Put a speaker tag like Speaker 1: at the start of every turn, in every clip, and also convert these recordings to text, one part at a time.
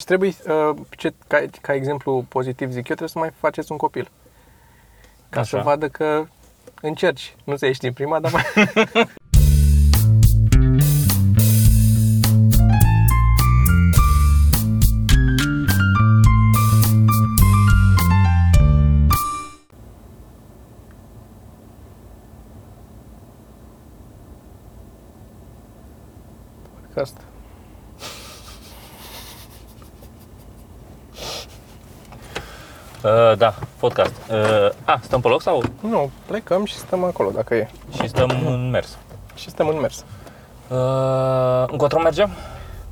Speaker 1: Și trebuie, uh, ce, ca, ca exemplu pozitiv zic eu, trebuie să mai faceți un copil. Ca
Speaker 2: Așa.
Speaker 1: să vadă că încerci. Nu se ieși din prima, dar mai...
Speaker 2: Uh, da, podcast. Uh, a, stăm pe loc sau?
Speaker 1: Nu, plecăm și stăm acolo dacă e.
Speaker 2: Și stăm în mers.
Speaker 1: Și stăm în mers.
Speaker 2: Uh, încotro mergem?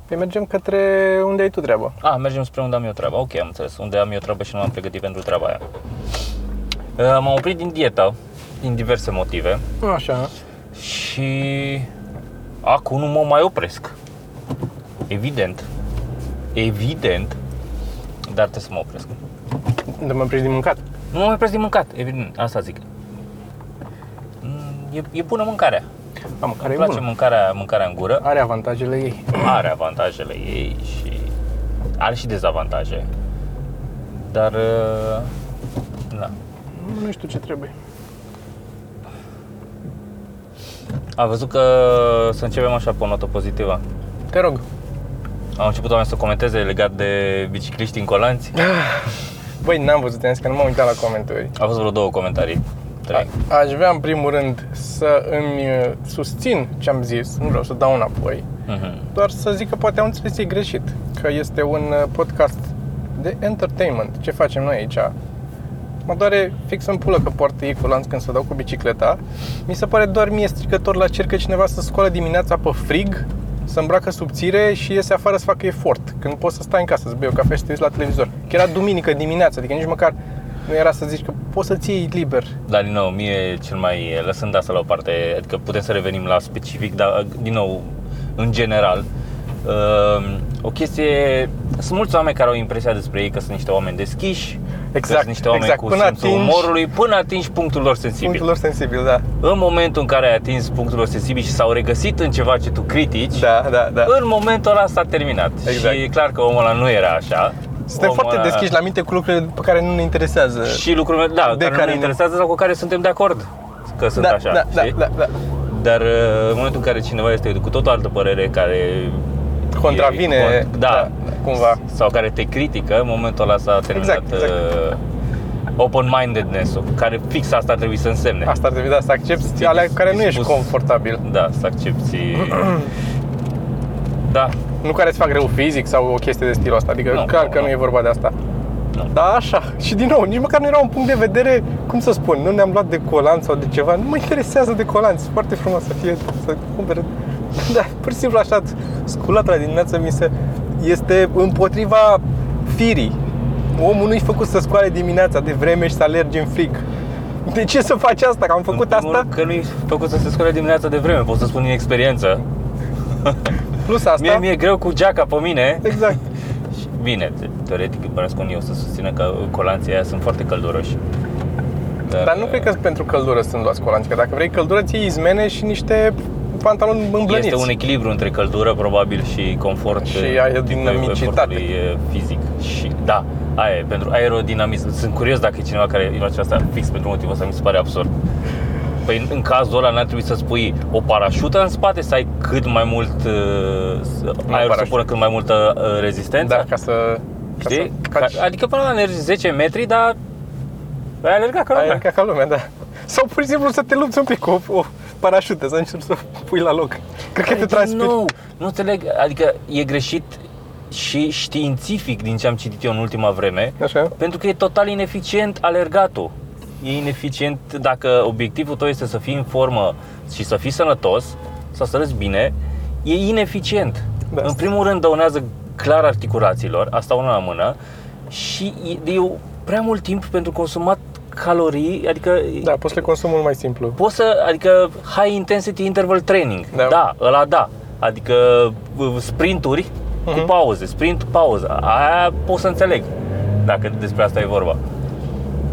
Speaker 1: Păi mergem către unde ai tu treabă.
Speaker 2: A, mergem spre unde am eu treaba. Ok, am înțeles. Unde am eu treabă și nu m-am pregătit pentru treaba aia. Uh, m-am oprit din dietă, din diverse motive.
Speaker 1: Așa.
Speaker 2: Și acum nu mă mai opresc. Evident. Evident. Dar trebuie să mă opresc.
Speaker 1: De mă oprești din mâncat.
Speaker 2: Nu mă mai opresc din mâncat, evident. Asta zic. Mm, E, e bună mâncarea.
Speaker 1: Am care
Speaker 2: Îmi
Speaker 1: e
Speaker 2: place
Speaker 1: bună.
Speaker 2: mâncarea, mâncarea în gură.
Speaker 1: Are avantajele ei.
Speaker 2: Are avantajele ei și are și dezavantaje. Dar uh, da.
Speaker 1: Nu știu ce trebuie.
Speaker 2: A văzut că să începem așa pe o notă pozitivă.
Speaker 1: Te rog.
Speaker 2: Au început oameni să comenteze legat de bicicliști în colanți.
Speaker 1: Băi, n-am văzut, am zis că nu m-am uitat la comentarii.
Speaker 2: Au fost vreo două comentarii. Trei.
Speaker 1: A, aș vrea în primul rând să îmi uh, susțin ce am zis, nu vreau să dau înapoi,
Speaker 2: Mhm.
Speaker 1: doar să zic că poate au înțeles ei greșit, că este un uh, podcast de entertainment. Ce facem noi aici? Mă doare fix în pulă că poartă ei colanți când se dau cu bicicleta. Mi se pare doar mie stricător la cer că cineva să scoală dimineața pe frig, să îmbracă subțire și iese afară să facă efort. Când poți să stai în casă, să bei o cafea și să te uiți la televizor. Că era duminică dimineața, adică nici măcar nu era să zici că poți să-ți iei liber.
Speaker 2: Dar din nou, mie cel mai, lăsând asta la o parte, adică putem să revenim la specific, dar din nou, în general, uh, o chestie, sunt mulți oameni care au impresia despre ei că sunt niște oameni deschiși, că
Speaker 1: Exact,
Speaker 2: sunt niște oameni
Speaker 1: exact.
Speaker 2: cu
Speaker 1: Până
Speaker 2: simțul
Speaker 1: atingi-
Speaker 2: umorului, până atingi punctul lor sensibil.
Speaker 1: Punctul lor sensibil, da.
Speaker 2: În momentul în care ai atins punctul lor sensibil și s-au regăsit în ceva ce tu critici,
Speaker 1: Da, da, da.
Speaker 2: în momentul ăla s-a terminat.
Speaker 1: Exact.
Speaker 2: Și e clar că omul ăla nu era așa.
Speaker 1: Suntem
Speaker 2: Omul
Speaker 1: foarte
Speaker 2: ăla-
Speaker 1: deschiși la minte cu lucrurile pe care nu ne interesează.
Speaker 2: Și lucrurile, da,
Speaker 1: de
Speaker 2: care, nu
Speaker 1: care
Speaker 2: ne
Speaker 1: ne-
Speaker 2: interesează sau cu care suntem de acord că sunt
Speaker 1: da,
Speaker 2: așa.
Speaker 1: da, da,
Speaker 2: știi?
Speaker 1: da, da.
Speaker 2: Dar uh, în momentul în care cineva este cu tot o altă părere care
Speaker 1: Contravine,
Speaker 2: e, con- da,
Speaker 1: da, cumva.
Speaker 2: sau care te critică, în momentul ăla s-a terminat
Speaker 1: Exact, exact.
Speaker 2: uh, open-mindedness-ul, care fix asta ar trebui să însemne.
Speaker 1: Asta ar trebui, da, să accepti alea cu care nu ești
Speaker 2: Dispus.
Speaker 1: confortabil.
Speaker 2: Da, să accepti. da,
Speaker 1: Nu care îți fac rău fizic sau o chestie de stilul ăsta. Adică
Speaker 2: Nu,
Speaker 1: clar
Speaker 2: nu,
Speaker 1: că nu
Speaker 2: nu.
Speaker 1: e vorba de asta.
Speaker 2: Nu.
Speaker 1: Da, așa. Și din nou, nici măcar nu era un punct de vedere, cum să spun, nu ne-am luat de colanți sau de ceva. Nu mă interesează de colanți. Foarte frumos să fie, să cumpere. Da, pur și simplu așa, sculat la dimineață mi se... Este împotriva firii. Omul nu-i făcut să scoale dimineața de vreme și să alerge în frig. De ce să faci asta? Că am făcut
Speaker 2: în primul
Speaker 1: asta,
Speaker 2: rând Că nu-i făcut să se scoale dimineața de vreme, pot să spun din experiență.
Speaker 1: plus asta.
Speaker 2: Mie mi-e greu cu geaca pe mine.
Speaker 1: Exact.
Speaker 2: Și Bine, te- teoretic bănesc un eu să susțină că colanții aia sunt foarte călduroși.
Speaker 1: Dar nu cred că pentru căldură sunt luați colanți, că dacă vrei căldură, ții izmene și niște pantaloni îmblăniți.
Speaker 2: Este un echilibru între căldură, probabil, și confort
Speaker 1: Și
Speaker 2: eh,
Speaker 1: aerodinamicitate.
Speaker 2: efortului, eh, fizic. Și da, aia e, pentru aerodinamism. Sunt curios dacă e cineva care îi face asta fix pentru motivul ăsta, mi se pare absurd. Păi în- în cazul ăla n-ar trebui să-ți pui o parașută în spate, să ai cât mai mult uh, să- aerul să
Speaker 1: parașută.
Speaker 2: pună cât mai multă uh, rezistență.
Speaker 1: Da, ca să... Ca
Speaker 2: Știi?
Speaker 1: să faci,
Speaker 2: Ca, adică până la mergi 10 metri, dar ai alergat ca lumea.
Speaker 1: ai ca, ca lumea, da. Sau pur și simplu să te lupți un pic cu o, o parașută, să încerci să o pui la loc. Cred că te transpiri.
Speaker 2: Nu, nu înțeleg, adică e greșit și științific din ce am citit eu în ultima vreme,
Speaker 1: Așa?
Speaker 2: pentru că e total ineficient alergatul. E ineficient dacă obiectivul tău este să fii în formă și să fii sănătos sau să arăți bine, e ineficient.
Speaker 1: Da.
Speaker 2: În primul rând dăunează clar articulațiilor, asta una la mână, și e, e prea mult timp pentru consumat calorii, adică
Speaker 1: Da, poți să le consumi mult mai simplu.
Speaker 2: Poți să, adică high intensity interval training,
Speaker 1: Da.
Speaker 2: da, ăla da, adică uh, sprinturi cu
Speaker 1: Mhm.
Speaker 2: pauze, sprint, pauză, aia pot să înțeleg, dacă despre asta e vorba.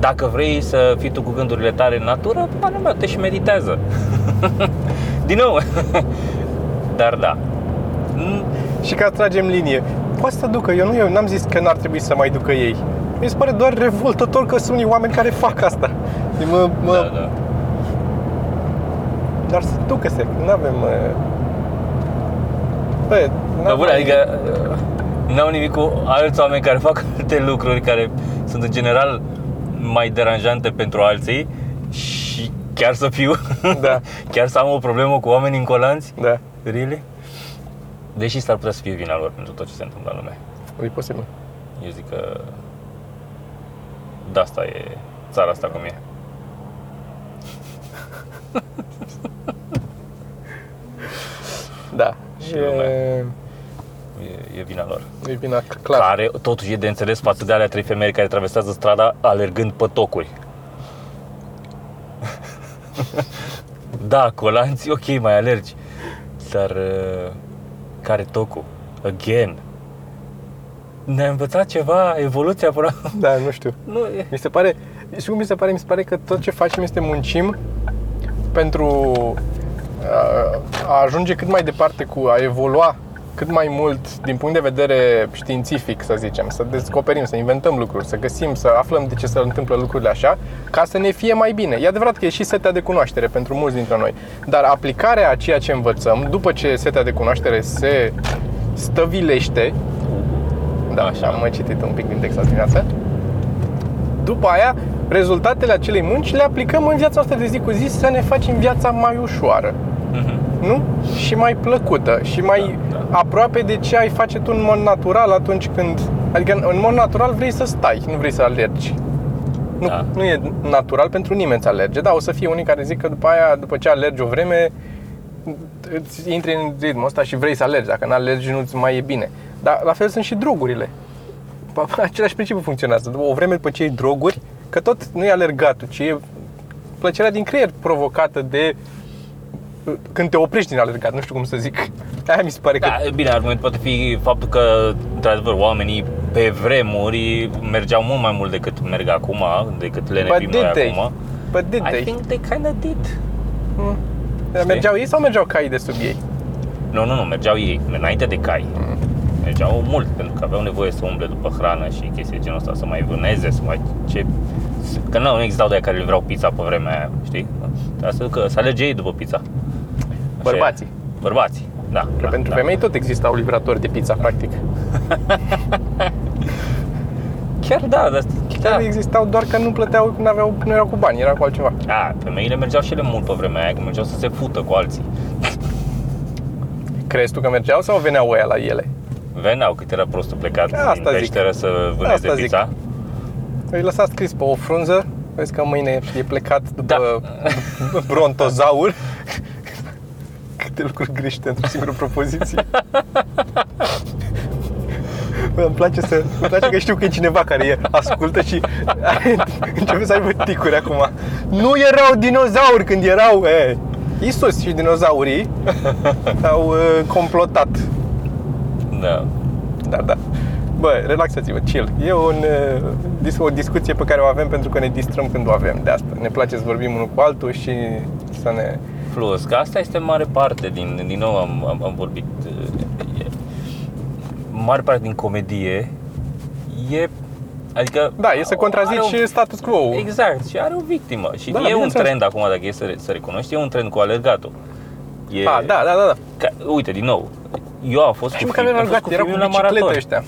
Speaker 2: Dacă vrei să fii tu cu gândurile tale în natură, banul meu, te și meditează. Din nou. Dar da. Mm,
Speaker 1: Și ca să tragem linie, poate să ducă. Eu nu eu n-am zis că n-ar trebui să mai ducă ei. Mi se pare doar revoltător că sunt unii oameni care fac asta. Mă, mă,
Speaker 2: Da, da.
Speaker 1: Dar să ducă se, nu avem... Bă,
Speaker 2: Da, bun, adică uh, n-au nimic cu alți oameni care fac alte lucruri care sunt în general mai deranjante pentru alții și chiar să fiu,
Speaker 1: Da.
Speaker 2: chiar să am o problemă cu oameni incolanți?
Speaker 1: Da,
Speaker 2: Really? Deși s-ar putea să fie vina lor pentru tot ce se întâmplă în lume.
Speaker 1: e posibil.
Speaker 2: Eu zic că de asta e țara asta cum e.
Speaker 1: Da.
Speaker 2: Și
Speaker 1: e,
Speaker 2: lumea. E, e vina lor.
Speaker 1: e bine, clar.
Speaker 2: Care totuși e de înțeles față de alea trei femei care traversează strada alergând pe tocuri. da, colanți, ok, mai alergi. Dar uh, care tocul? Again. Ne-a învățat ceva, evoluția până...
Speaker 1: Da, nu știu.
Speaker 2: nu, e...
Speaker 1: Mi se pare, și cum mi se pare, mi se pare că tot ce facem este muncim pentru a, a ajunge cât mai departe cu a evolua cât mai mult din punct de vedere științific, să zicem, să descoperim, să inventăm lucruri, să găsim, să aflăm de ce se întâmplă lucrurile așa, ca să ne fie mai bine. E adevărat că e și setea de cunoaștere pentru mulți dintre noi, dar aplicarea a ceea ce învățăm, după ce setea de cunoaștere se stăvilește, da, așa, am mai citit un pic din text azi dimineață, după aia, rezultatele acelei munci le aplicăm în viața noastră de zi cu zi să ne facem viața mai ușoară,
Speaker 2: Mhm.
Speaker 1: nu? Și mai plăcută și mai
Speaker 2: Da,
Speaker 1: aproape de ce ai face tu în mod natural atunci când... Adică în- în mod natural vrei să stai, nu vrei să alergi. Nu,
Speaker 2: Da.
Speaker 1: nu e natural pentru nimeni să alerge, dar o să fie unii care zic că după aia, după ce alergi o vreme, îți intri în ritmul ăsta și vrei să alergi. Dacă nu alergi, nu-ți mai e bine. Dar la fel sunt și drogurile. Pa- Același principiu funcționează. După o vreme după ce iei droguri, că tot nu e alergatul, ci e plăcerea din creier provocată de când te oprești din alergat, nu știu cum să zic. Aia mi se pare că...
Speaker 2: Da, bine, argumentul poate fi faptul că, într-adevăr, oamenii pe vremuri mergeau mult mai mult decât merg acum, decât le
Speaker 1: But
Speaker 2: nebim
Speaker 1: did
Speaker 2: noi
Speaker 1: they?
Speaker 2: acum.
Speaker 1: But did
Speaker 2: I
Speaker 1: they?
Speaker 2: think they kind of did.
Speaker 1: Mm. Mergeau ei sau mergeau caii de sub ei?
Speaker 2: Nu, nu, nu, mergeau ei, înainte de cai.
Speaker 1: Mm.
Speaker 2: Mergeau mult, pentru că aveau nevoie să umble după hrană și chestii de genul ăsta, să mai vâneze, să mai ce... Că nu, nu existau de care le vreau pizza pe vremea aia, știi? Trebuia să, ducă, să alege ei după pizza. Așa e.
Speaker 1: Bărbații.
Speaker 2: Bărbații, da.
Speaker 1: Că
Speaker 2: da,
Speaker 1: pentru
Speaker 2: da.
Speaker 1: femei tot existau livratori de pizza, practic.
Speaker 2: Chiar da, dar
Speaker 1: Da.
Speaker 2: da.
Speaker 1: Existau doar că nu plăteau, nu, aveau, nu erau cu bani, era cu altceva.
Speaker 2: A, femeile mergeau și ele mult pe vremea aia, că mergeau să se fută cu alții.
Speaker 1: Crezi tu că mergeau sau veneau ăia la ele?
Speaker 2: Veneau cât era prostul plecat
Speaker 1: Asta
Speaker 2: din
Speaker 1: zic.
Speaker 2: peșteră să vâneze
Speaker 1: Asta zic.
Speaker 2: pizza.
Speaker 1: Îi lăsa scris pe o frunză, vezi că mâine e plecat după
Speaker 2: Da.
Speaker 1: brontozaur. Câte lucruri greșite într-o singură propoziție. Bă, îmi place, să, îmi place că știu că e cineva care e, ascultă și începe să aibă ticuri acum. Nu erau dinozauri când erau... E, Isus și dinozaurii au uh, complotat.
Speaker 2: Da.
Speaker 1: Da, da. Bă, relaxați-vă, chill. E un, uh, dis- o discuție pe care o avem pentru că ne distrăm când o avem de asta. Ne place să vorbim unul cu altul și să ne...
Speaker 2: Plus că asta este mare parte din, din nou am, am, am vorbit, e, mare parte din comedie e, adică
Speaker 1: Da, e să contrazici
Speaker 2: are un-
Speaker 1: status quo.
Speaker 2: Exact, și are o victimă. Și
Speaker 1: Da,
Speaker 2: e un
Speaker 1: bineînțeles.
Speaker 2: trend acum, dacă e să, re- să recunoști, e un trend cu alergatul. E,
Speaker 1: A, da, da, da, da.
Speaker 2: Ca, uite, din nou, eu am fost
Speaker 1: Și
Speaker 2: cu
Speaker 1: măcar
Speaker 2: film,
Speaker 1: nu
Speaker 2: am
Speaker 1: erau
Speaker 2: fost cu
Speaker 1: gata, erau cu
Speaker 2: filmul la
Speaker 1: biciclete
Speaker 2: maraton.
Speaker 1: ăștia.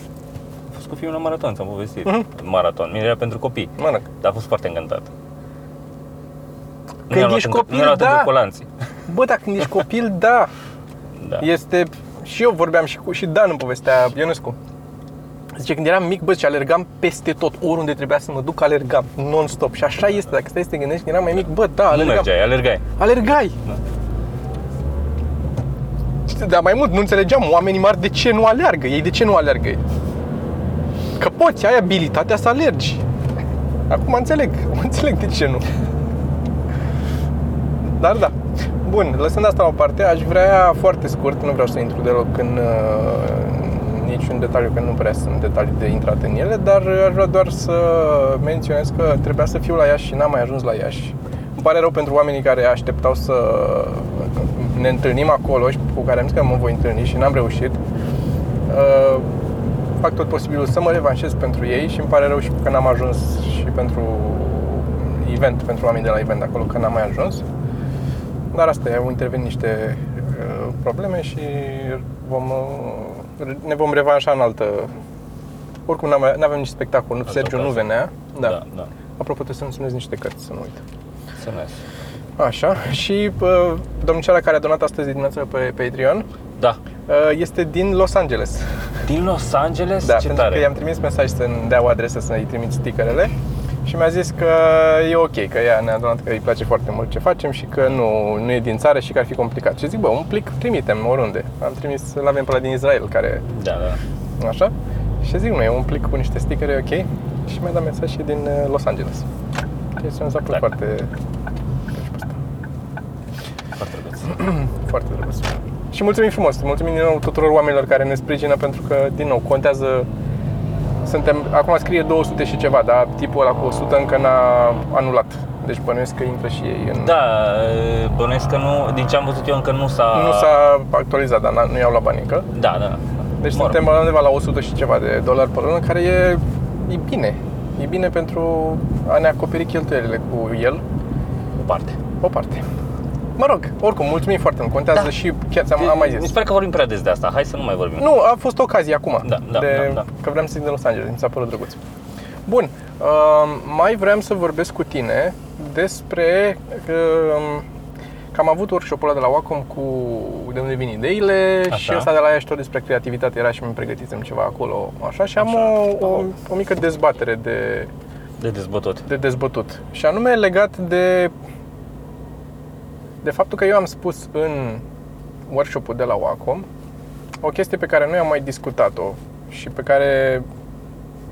Speaker 2: Am fost cu filmul la maraton, ți-am povestit.
Speaker 1: Mhm.
Speaker 2: Maraton. Mine era pentru copii.
Speaker 1: Mănânc.
Speaker 2: Dar a fost foarte încântat. Nu
Speaker 1: Când
Speaker 2: i-am luat
Speaker 1: ești
Speaker 2: încă-
Speaker 1: copil,
Speaker 2: nu i-am luat
Speaker 1: da.
Speaker 2: încă colanții.
Speaker 1: Bă, dar când ești copil, da.
Speaker 2: Da.
Speaker 1: Este... Și eu vorbeam și cu și Dan în povestea Ionescu. Zice, când eram mic, bă, și alergam peste tot, oriunde trebuia să mă duc, alergam, non-stop. Și așa este, dacă stai să te gândești, când eram mai mic, bă, da,
Speaker 2: nu
Speaker 1: alergam.
Speaker 2: mergeai, alergai.
Speaker 1: Alergai!
Speaker 2: Da.
Speaker 1: Știi, Dar mai mult, nu înțelegeam oamenii mari de ce nu alergă. Ei de ce nu alergă? Că poți, ai abilitatea să alergi. Acum înțeleg, înțeleg de ce nu. Dar da. Bun, lăsând asta la o parte, aș vrea foarte scurt, nu vreau să intru deloc în uh, niciun detaliu, că nu prea sunt detalii de intrat în ele, dar aș vrea doar să menționez că trebuia să fiu la Iași și n-am mai ajuns la Iași. Îmi pare rău pentru oamenii care așteptau să ne întâlnim acolo și cu care am zis că mă voi întâlni și n-am reușit. Uh, fac tot posibilul să mă revanșez pentru ei și îmi pare rău și că n-am ajuns și pentru event, pentru oamenii de la event acolo, că n-am mai ajuns. Dar asta e, au intervenit niște uh, probleme și vom, uh, ne vom revanșa în altă... Oricum n-am, n-avem nici spectacol, nu,
Speaker 2: Altă
Speaker 1: Sergiu nu
Speaker 2: ocazie.
Speaker 1: venea. Da.
Speaker 2: da, da.
Speaker 1: Apropo, trebuie să-mi spuneți niște cărți, să nu uit.
Speaker 2: Semnez.
Speaker 1: Așa, și uh, domnișoara care a donat astăzi dimineața pe Patreon
Speaker 2: Da.
Speaker 1: uh, este din Los Angeles.
Speaker 2: Din Los Angeles?
Speaker 1: Da,
Speaker 2: Ce
Speaker 1: pentru
Speaker 2: tare.
Speaker 1: că i-am trimis mesaj să-mi dea o adresă să-i trimit stickerele și mi-a zis că e ok, că ea ne-a donat că îi place foarte mult ce facem și că nu, nu e din țară și că ar fi complicat. Și zic, bă, un plic trimitem oriunde. Am trimis, îl avem pe la din Israel, care,
Speaker 2: Da, da.
Speaker 1: așa, și zic, nu, e un plic cu niște stickere, e ok. Și mi-a dat mesaj și din uh, Los Angeles. Deci mi s-a părut
Speaker 2: Da.
Speaker 1: foarte,
Speaker 2: Foarte drăguț.
Speaker 1: foarte drăguț. Și mulțumim frumos, mulțumim din nou tuturor oamenilor care ne sprijină pentru că, din nou, contează suntem, acum scrie 200 și ceva, dar tipul ăla cu 100 încă n-a anulat. Deci bănuiesc că intră și ei în...
Speaker 2: Da, bănuiesc că nu, din ce am văzut eu încă nu s-a...
Speaker 1: Nu s-a actualizat, dar n- nu i-au luat bani încă.
Speaker 2: Da, da.
Speaker 1: Deci
Speaker 2: Mă rog.
Speaker 1: suntem undeva la 100 și ceva de dolari pe lună, care e, e bine. E bine pentru a ne acoperi cheltuielile cu el,
Speaker 2: O parte.
Speaker 1: o parte. Mă rog, oricum, mulțumim foarte mult. Contează
Speaker 2: Da.
Speaker 1: și piața, am, am mai
Speaker 2: Mi
Speaker 1: zis.
Speaker 2: se pare că vorbim prea des de asta. Hai să nu mai vorbim.
Speaker 1: Nu, a fost ocazia acum.
Speaker 2: Da, da,
Speaker 1: de,
Speaker 2: da, da.
Speaker 1: Că vreau să zic de Los Angeles, mi s-a părut drăguț. Bun, uh, mai vreau să vorbesc cu tine despre uh, că am avut workshop-ul ăla de la Wacom cu de unde vin ideile
Speaker 2: Așa.
Speaker 1: și ăsta de la ea și tot despre creativitate era și mi pregătisem ceva acolo, așa, și am
Speaker 2: Așa.
Speaker 1: o, o, o mică dezbatere de,
Speaker 2: De dezbătut.
Speaker 1: de dezbătut. Și anume legat de de faptul că eu am spus în workshop-ul de la Wacom o chestie pe care noi am mai discutat-o și pe care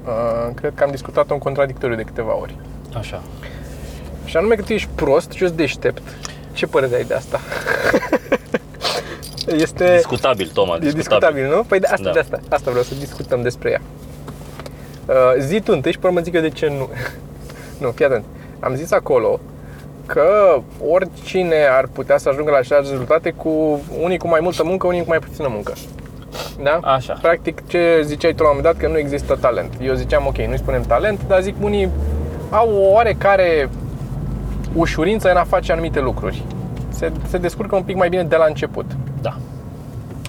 Speaker 1: uh, cred că am discutat-o în contradictoriu de câteva ori.
Speaker 2: Așa.
Speaker 1: Și anume că tu ești prost și eu sunt deștept. Ce părere ai de asta? este
Speaker 2: Discutabil, Toma,
Speaker 1: e
Speaker 2: discutabil.
Speaker 1: discutabil, nu? Păi de asta,
Speaker 2: Da.
Speaker 1: de asta, asta vreau să discutăm despre ea. Uh, zi tu întâi și pe urmă zic eu de ce nu. nu, fii atent. Am zis acolo că oricine ar putea să ajungă la aceleași rezultate cu unii cu mai multă muncă, unii cu mai puțină muncă. Da?
Speaker 2: Așa.
Speaker 1: Practic, ce ziceai tu la un moment dat, că nu există talent. Eu ziceam, ok, nu-i spunem talent, dar zic, unii au o oarecare ușurință în a face anumite lucruri. Se, se descurcă un pic mai bine de la început
Speaker 2: Da.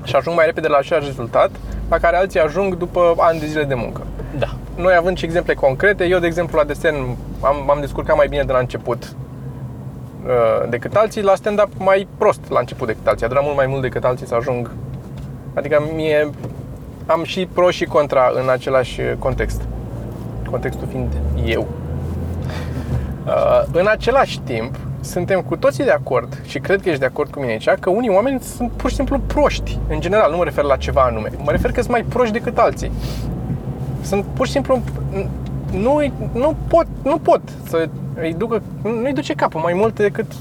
Speaker 1: și ajung mai repede la același rezultat la care alții ajung după ani de zile de muncă.
Speaker 2: Da.
Speaker 1: Noi având și exemple concrete, eu de exemplu la desen am, m-am descurcat mai bine de la început uh, decât alții, la stand-up mai prost la început decât alții. A durat mult mai mult decât alții să ajung. Adică mie am și pro și contra în același context. Contextul fiind eu. Uh, în același timp, suntem cu toții de acord și cred că ești de acord cu mine aici că unii oameni sunt pur și simplu proști. În general, nu mă refer la ceva anume. Mă refer că sunt mai proști decât alții. Sunt pur și simplu nu, nu pot, nu pot să îi ducă, nu îi duce capul mai mult decât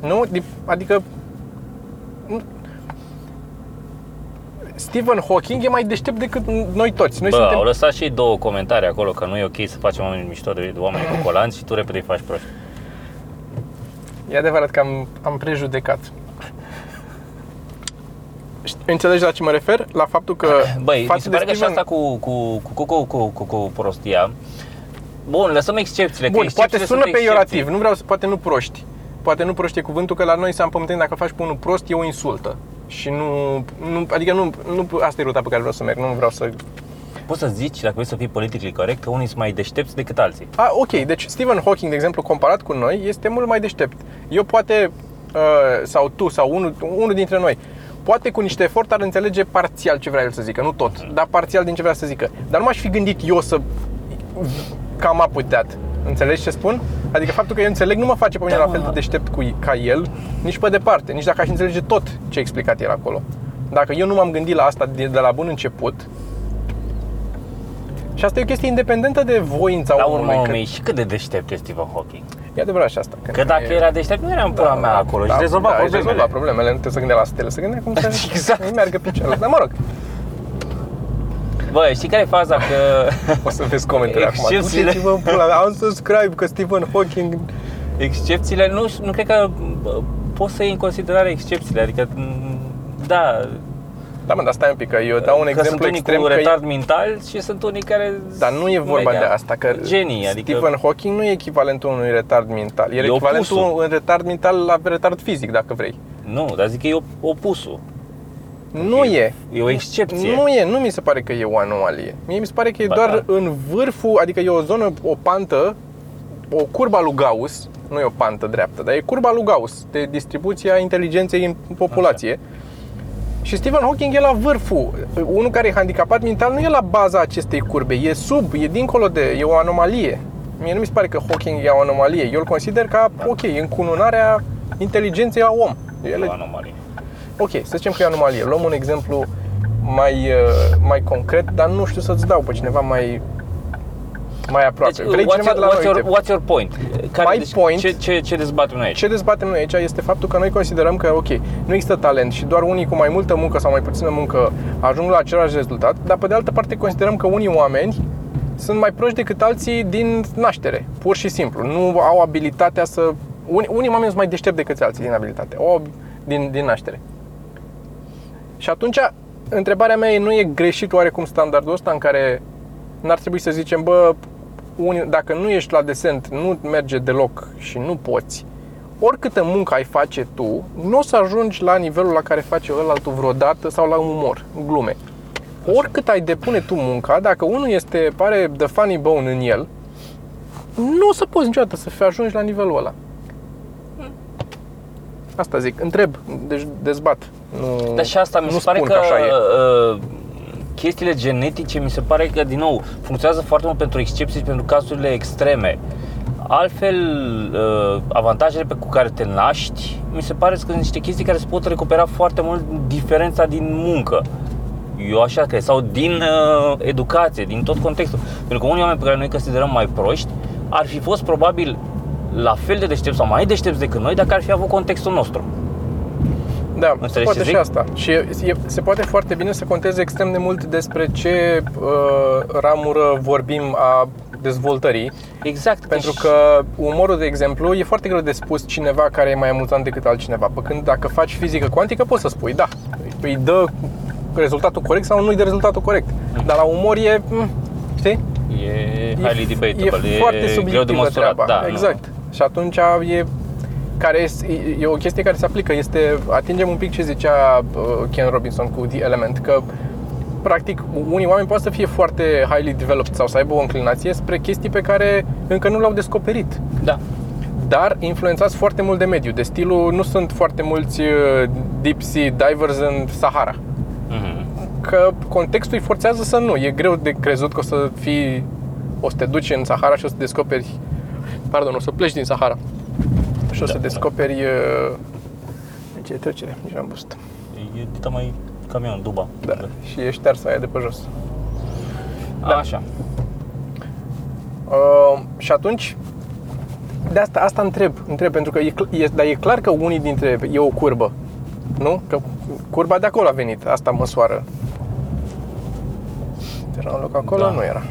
Speaker 1: nu, adică nu- Stephen Hawking e mai deștept decât noi toți. Noi
Speaker 2: Bă,
Speaker 1: suntem
Speaker 2: au lăsat și două comentarii acolo că nu e ok să facem oameni mișto de de oameni cu colanți și tu repede îi faci proști.
Speaker 1: E adevărat că am, am prejudecat. Ști- Înțelegi la ce mă refer? La faptul că
Speaker 2: Băi, mi
Speaker 1: față
Speaker 2: se
Speaker 1: de
Speaker 2: pare că și
Speaker 1: Steven-
Speaker 2: asta cu, cu, cu, cu, cu, cu, cu, cu prostia Bun, lăsăm excepțiile,
Speaker 1: Bun,
Speaker 2: că
Speaker 1: poate
Speaker 2: excepțiile
Speaker 1: sună
Speaker 2: sunt
Speaker 1: peiorativ,
Speaker 2: excepții.
Speaker 1: nu vreau să, poate nu proști. Poate nu proști e cuvântul că la noi s-a împământenit dacă faci pe unul prost e o insultă. Și nu, nu adică nu, nu, asta e ruta pe care vreau să merg, nu vreau să...
Speaker 2: Poți să zici, dacă vrei să fii politically corect, că unii sunt mai deștepți decât alții.
Speaker 1: A, ok, deci Stephen Hawking, de exemplu, comparat cu noi, este mult mai deștept. Eu poate, uh, sau tu, sau unul, unul dintre noi, poate cu niște efort ar înțelege parțial ce vrea el să zică, nu tot, dar parțial din ce vrea să zică. Dar nu m-aș fi gândit eu să cam up with that. Înțelegi ce spun? Adică faptul că eu înțeleg nu mă face pe mine
Speaker 2: Da,
Speaker 1: la fel de
Speaker 2: mă.
Speaker 1: deștept cu, ca el, nici pe departe, nici dacă aș înțelege tot ce a explicat el acolo. Dacă eu nu m-am gândit la asta de, de la bun început, și asta e o chestie independentă de voința
Speaker 2: La
Speaker 1: omului.
Speaker 2: urmă,
Speaker 1: că-
Speaker 2: urmei, și cât de deștept e Stephen Hawking?
Speaker 1: E adevărat și asta.
Speaker 2: Că dacă era deștept, nu era în pula mea acolo și rezolva
Speaker 1: da, își
Speaker 2: problemele.
Speaker 1: rezolva problemele, nu trebuie să gândea la stele, să gândea cum să
Speaker 2: Exact.
Speaker 1: îi meargă picioarele. Dar mă rog,
Speaker 2: Bă, știi care e faza? Că
Speaker 1: o să vezi comentarii acum.
Speaker 2: Excepțiile.
Speaker 1: Duceți-vă în pula mea, unsubscribe că Stephen Hawking...
Speaker 2: excepțiile, nu, nu cred că bă, poți să iei în considerare excepțiile. Adică, m, da,
Speaker 1: Da, mă, dar stai un pic, că eu dau un
Speaker 2: că
Speaker 1: exemplu
Speaker 2: sunt unii
Speaker 1: extrem
Speaker 2: cu
Speaker 1: că
Speaker 2: retard mental și sunt unii care
Speaker 1: Dar nu e vorba
Speaker 2: mega
Speaker 1: de asta, că
Speaker 2: genii, adică
Speaker 1: Stephen Hawking nu e echivalentul unui retard mental. E,
Speaker 2: E
Speaker 1: echivalentul
Speaker 2: opusul.
Speaker 1: un retard mental la retard fizic, dacă vrei.
Speaker 2: Nu, dar zic că e op- opusul.
Speaker 1: Nu e.
Speaker 2: E o excepție.
Speaker 1: Nu e, nu mi se pare că e o anomalie. Mie mi se pare că e
Speaker 2: Ba
Speaker 1: doar
Speaker 2: da.
Speaker 1: în vârful, adică e o zonă, o pantă, o curba lui Gauss, nu e o pantă dreaptă, dar e curba lui Gauss de distribuția inteligenței în populație. Și Stephen Hawking e la vârful. Unul care e handicapat mental nu e la baza acestei curbe, e sub, e dincolo de, e o anomalie. Mie nu mi se pare că Hawking e o anomalie. Eu îl consider ca, ok, încununarea inteligenței la om.
Speaker 2: E
Speaker 1: El
Speaker 2: o
Speaker 1: e
Speaker 2: anomalie.
Speaker 1: Ok, să zicem că e anomalie. Luăm un exemplu mai, uh, mai concret, dar nu știu să-ți dau pe cineva mai, mai aproape.
Speaker 2: Deci,
Speaker 1: Vrei
Speaker 2: what's,
Speaker 1: cineva de
Speaker 2: your,
Speaker 1: la
Speaker 2: what's,
Speaker 1: noi?
Speaker 2: your,
Speaker 1: Uite,
Speaker 2: what's your point? Care,
Speaker 1: My
Speaker 2: deci,
Speaker 1: point-
Speaker 2: Ce, ce, ce dezbatem noi aici?
Speaker 1: Ce dezbatem noi aici este faptul că noi considerăm că, ok, nu există talent și doar unii cu mai multă muncă sau mai puțină muncă ajung la același rezultat, dar pe de altă parte considerăm că unii oameni sunt mai proști decât alții din naștere, pur și simplu. Nu au abilitatea să... Unii, unii oameni sunt mai deștepți decât alții din abilitate, o, din, din naștere. Și atunci, întrebarea mea e, nu e greșit oarecum standardul ăsta în care n-ar trebui să zicem, bă, uni, dacă nu ești la desent, nu merge deloc și nu poți, oricâtă muncă ai face tu, nu o să ajungi la nivelul la care face ălaltul vreodată sau la umor, glume. Oricât ai depune tu munca, dacă unul este, pare the funny bone în el, nu o să poți niciodată să fii ajungi la nivelul ăla. Asta zic, întreb, deci dezbat. Nu,
Speaker 2: Dar și asta mi
Speaker 1: nu
Speaker 2: se pare
Speaker 1: spun
Speaker 2: că,
Speaker 1: așa e.
Speaker 2: uh, chestiile genetice mi se pare că, din nou, funcționează foarte mult pentru excepții și pentru cazurile extreme. Altfel, uh, avantajele pe cu care te naști, mi se pare că sunt niște chestii care se pot recupera foarte mult diferența din muncă. Eu așa cred, sau din uh, educație, din tot contextul. Pentru că unii oameni pe care noi îi considerăm mai proști ar fi fost probabil la fel de deștepți sau mai deștepți decât noi dacă ar fi avut contextul nostru.
Speaker 1: Da, se
Speaker 2: Înțelegi
Speaker 1: poate
Speaker 2: ce
Speaker 1: și
Speaker 2: zic?
Speaker 1: asta. Și e, e- se poate foarte bine să conteze extrem de mult despre ce uh, ramură vorbim a dezvoltării.
Speaker 2: Exact.
Speaker 1: Pentru
Speaker 2: deci-
Speaker 1: că umorul, de exemplu, e foarte greu de spus cineva care e mai amuzant decât altcineva. Pe când dacă faci fizică cuantică, poți să spui, da, îi dă rezultatul corect sau nu-i dă rezultatul corect. Dar la umor e, mm, știi?
Speaker 2: E highly debatable,
Speaker 1: e foarte
Speaker 2: greu de
Speaker 1: subiectivă
Speaker 2: măsurat.
Speaker 1: treaba.
Speaker 2: Da,
Speaker 1: exact. Și atunci e care este, e o chestie care se aplică, este, atingem un pic ce zicea uh, Ken Robinson cu The Element, că practic unii oameni pot să fie foarte highly developed sau să aibă o înclinație spre chestii pe care încă nu le-au descoperit.
Speaker 2: Nu. Da.
Speaker 1: Dar influențați foarte mult de mediu, de stilul nu sunt foarte mulți uh, deep sea divers în Sahara.
Speaker 2: Mhm.
Speaker 1: Că contextul îi forțează să nu. E greu de crezut că o să fii, o să te duci în Sahara și o să descoperi, pardon, o să pleci din Sahara și o
Speaker 2: Da,
Speaker 1: să
Speaker 2: da.
Speaker 1: descoperi uh, ce e trecere, nici n-am văzut.
Speaker 2: E dita mai camion, duba.
Speaker 1: Da, și e ștearsă aia de pe jos.
Speaker 2: Da. Așa.
Speaker 1: Uh, și atunci, de asta, asta întreb, întreb, pentru că e, cl- e, dar e clar că unii dintre, e o curbă, nu? Că curba de acolo a venit, asta măsoară. Era un loc acolo?
Speaker 2: Da.
Speaker 1: Nu era.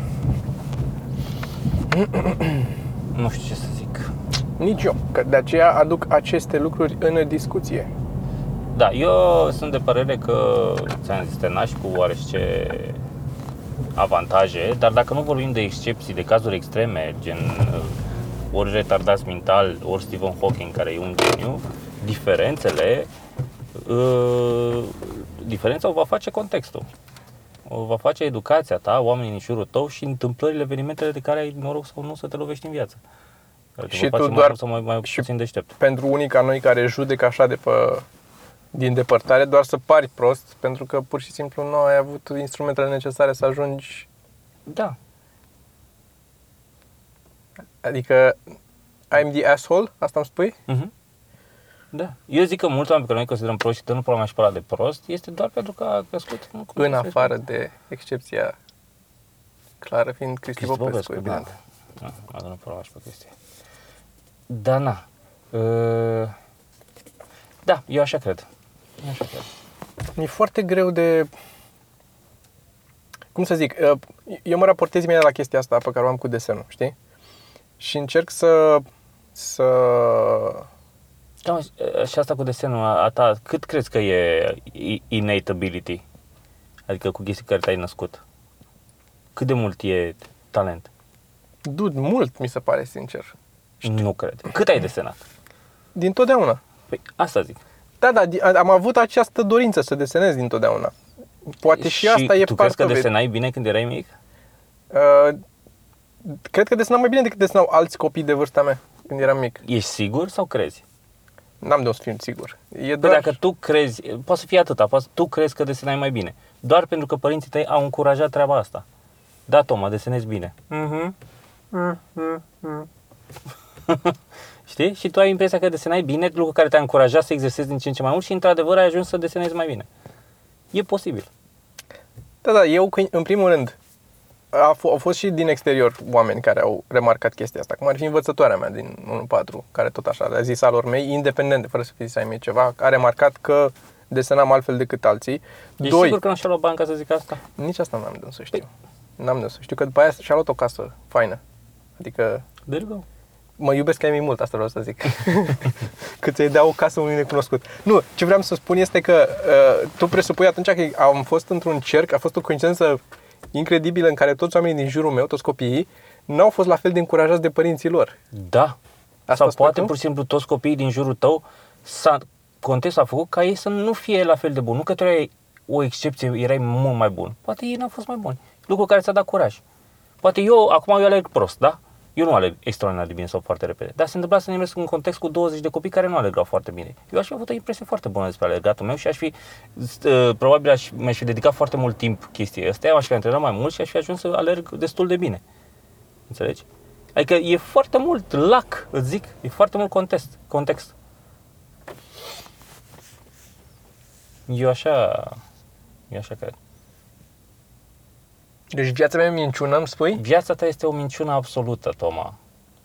Speaker 2: Nu știu ce să zic.
Speaker 1: Nici eu, că de aceea aduc aceste lucruri în discuție.
Speaker 2: Da, eu sunt de părere că, ți-am zis, te naști cu oarește avantaje, dar dacă nu vorbim de excepții, de cazuri extreme, gen uh, ori retardați mental, ori Stephen Hawking, care e un geniu, diferențele, uh, diferența o va face contextul. O va face educația ta, oamenii din jurul tău și întâmplările, evenimentele de care ai noroc sau nu să te lovești în viață. Care te
Speaker 1: Și
Speaker 2: vor
Speaker 1: tu
Speaker 2: face mai
Speaker 1: doar-
Speaker 2: mult sau mai, mai
Speaker 1: și-
Speaker 2: puțin deștept.
Speaker 1: Pentru unii ca noi care judecă așa de pe din depărtare, doar să pari prost, pentru că pur și simplu nu ai avut instrumentele necesare să ajungi
Speaker 2: Da,
Speaker 1: Adică I'm the asshole, asta îmi spui?
Speaker 2: Mhm. Da. Eu zic că mulți oameni pe care noi considerăm proști și dă nu problema și pe ăla de prost este doar pentru că a crescut în,
Speaker 1: În afară de excepția clară fiind Cristi
Speaker 2: Cristi
Speaker 1: Popescu,
Speaker 2: Popescu, da.
Speaker 1: evident.
Speaker 2: Da, a dat problema și pe chestia. Da, na. Uh, Da, eu așa cred. Eu așa cred.
Speaker 1: E foarte greu de... Cum să zic, uh, eu mă raportez imediat la chestia asta pe care o am cu desenul, știi? Și încerc să... să...
Speaker 2: Da, mă, și asta cu desenul a a ta, cât crezi că e i- innate ability? Adică cu chestii care te-ai născut. Cât de mult e talent?
Speaker 1: Dude, mult, mi se pare, sincer.
Speaker 2: Nu cred. Cât ai desenat?
Speaker 1: Din totdeauna.
Speaker 2: Păi asta zic.
Speaker 1: Da, da, di- am avut această dorință să desenez din totdeauna. Poate și, asta e
Speaker 2: tu crezi
Speaker 1: part
Speaker 2: că
Speaker 1: of it.
Speaker 2: desenai bine când erai mic?
Speaker 1: Uh, cred că desenam mai bine decât desenau alți copii de vârsta mea când eram mic.
Speaker 2: Ești sigur sau crezi?
Speaker 1: N-am de un să fiu sigur. E
Speaker 2: Păi
Speaker 1: doar...
Speaker 2: dacă tu crezi, poate să fie atâta, poate tu crezi că desenai mai bine. Doar pentru că părinții tăi au încurajat treaba asta. Da, Toma, desenezi bine. Mhm. Știi? Și tu ai impresia că desenai bine, lucru care te-a încurajat să exersezi din ce în ce mai mult și într-adevăr ai ajuns să desenezi mai bine. E posibil.
Speaker 1: Da, da, eu că- în primul rând a f- au fost și din exterior oameni care au remarcat chestia asta, cum ar fi învățătoarea mea din 1-4, care tot așa le-a zis alor mei, independent, fără să fi zis ai mei ceva, a remarcat că desenam altfel decât alții.
Speaker 2: Ești
Speaker 1: Doi,
Speaker 2: sigur că nu și-a luat bani ca să zic asta?
Speaker 1: nici asta n-am de să știu. N-am de să știu că după aia și-a luat o casă faină. Adică
Speaker 2: There you go.
Speaker 1: mă iubesc ai mei mult, asta vreau să zic. Că ți-ai dea o casă unui necunoscut. Nu, ce vreau să spun este că uh, tu presupui atunci că am fost într-un cerc, a fost o coincidență incredibilă în care toți oamenii din jurul meu, toți copiii, n-au fost la fel de încurajați de părinții lor.
Speaker 2: Da.
Speaker 1: Asta
Speaker 2: Sau
Speaker 1: spui
Speaker 2: poate
Speaker 1: tu?
Speaker 2: pur și simplu toți copiii din jurul tău s-a, contextul a făcut ca ei să nu fie la fel de buni. Nu că tu erai o excepție, erai mult mai bun. Poate ei n-au fost mai buni. Lucru care ți-a dat curaj. Poate eu, acum eu alerg prost, da? Eu nu alerg extraordinar de bine sau foarte repede. Dar se întâmpla să ne merg în context cu 20 de copii care nu alergau foarte bine. Eu aș fi avut o impresie foarte bună despre alergatul meu și aș fi, uh, probabil aș, mi-aș fi dedicat foarte mult timp chestii astea, aș fi antrenat mai mult și aș fi ajuns să alerg destul de bine. Înțelegi? Adică e foarte mult lac, îți zic, e foarte mult context, context. Eu așa, eu așa cred.
Speaker 1: Deci viața mea e minciună, îmi spui?
Speaker 2: Viața ta este o minciună absolută, Toma.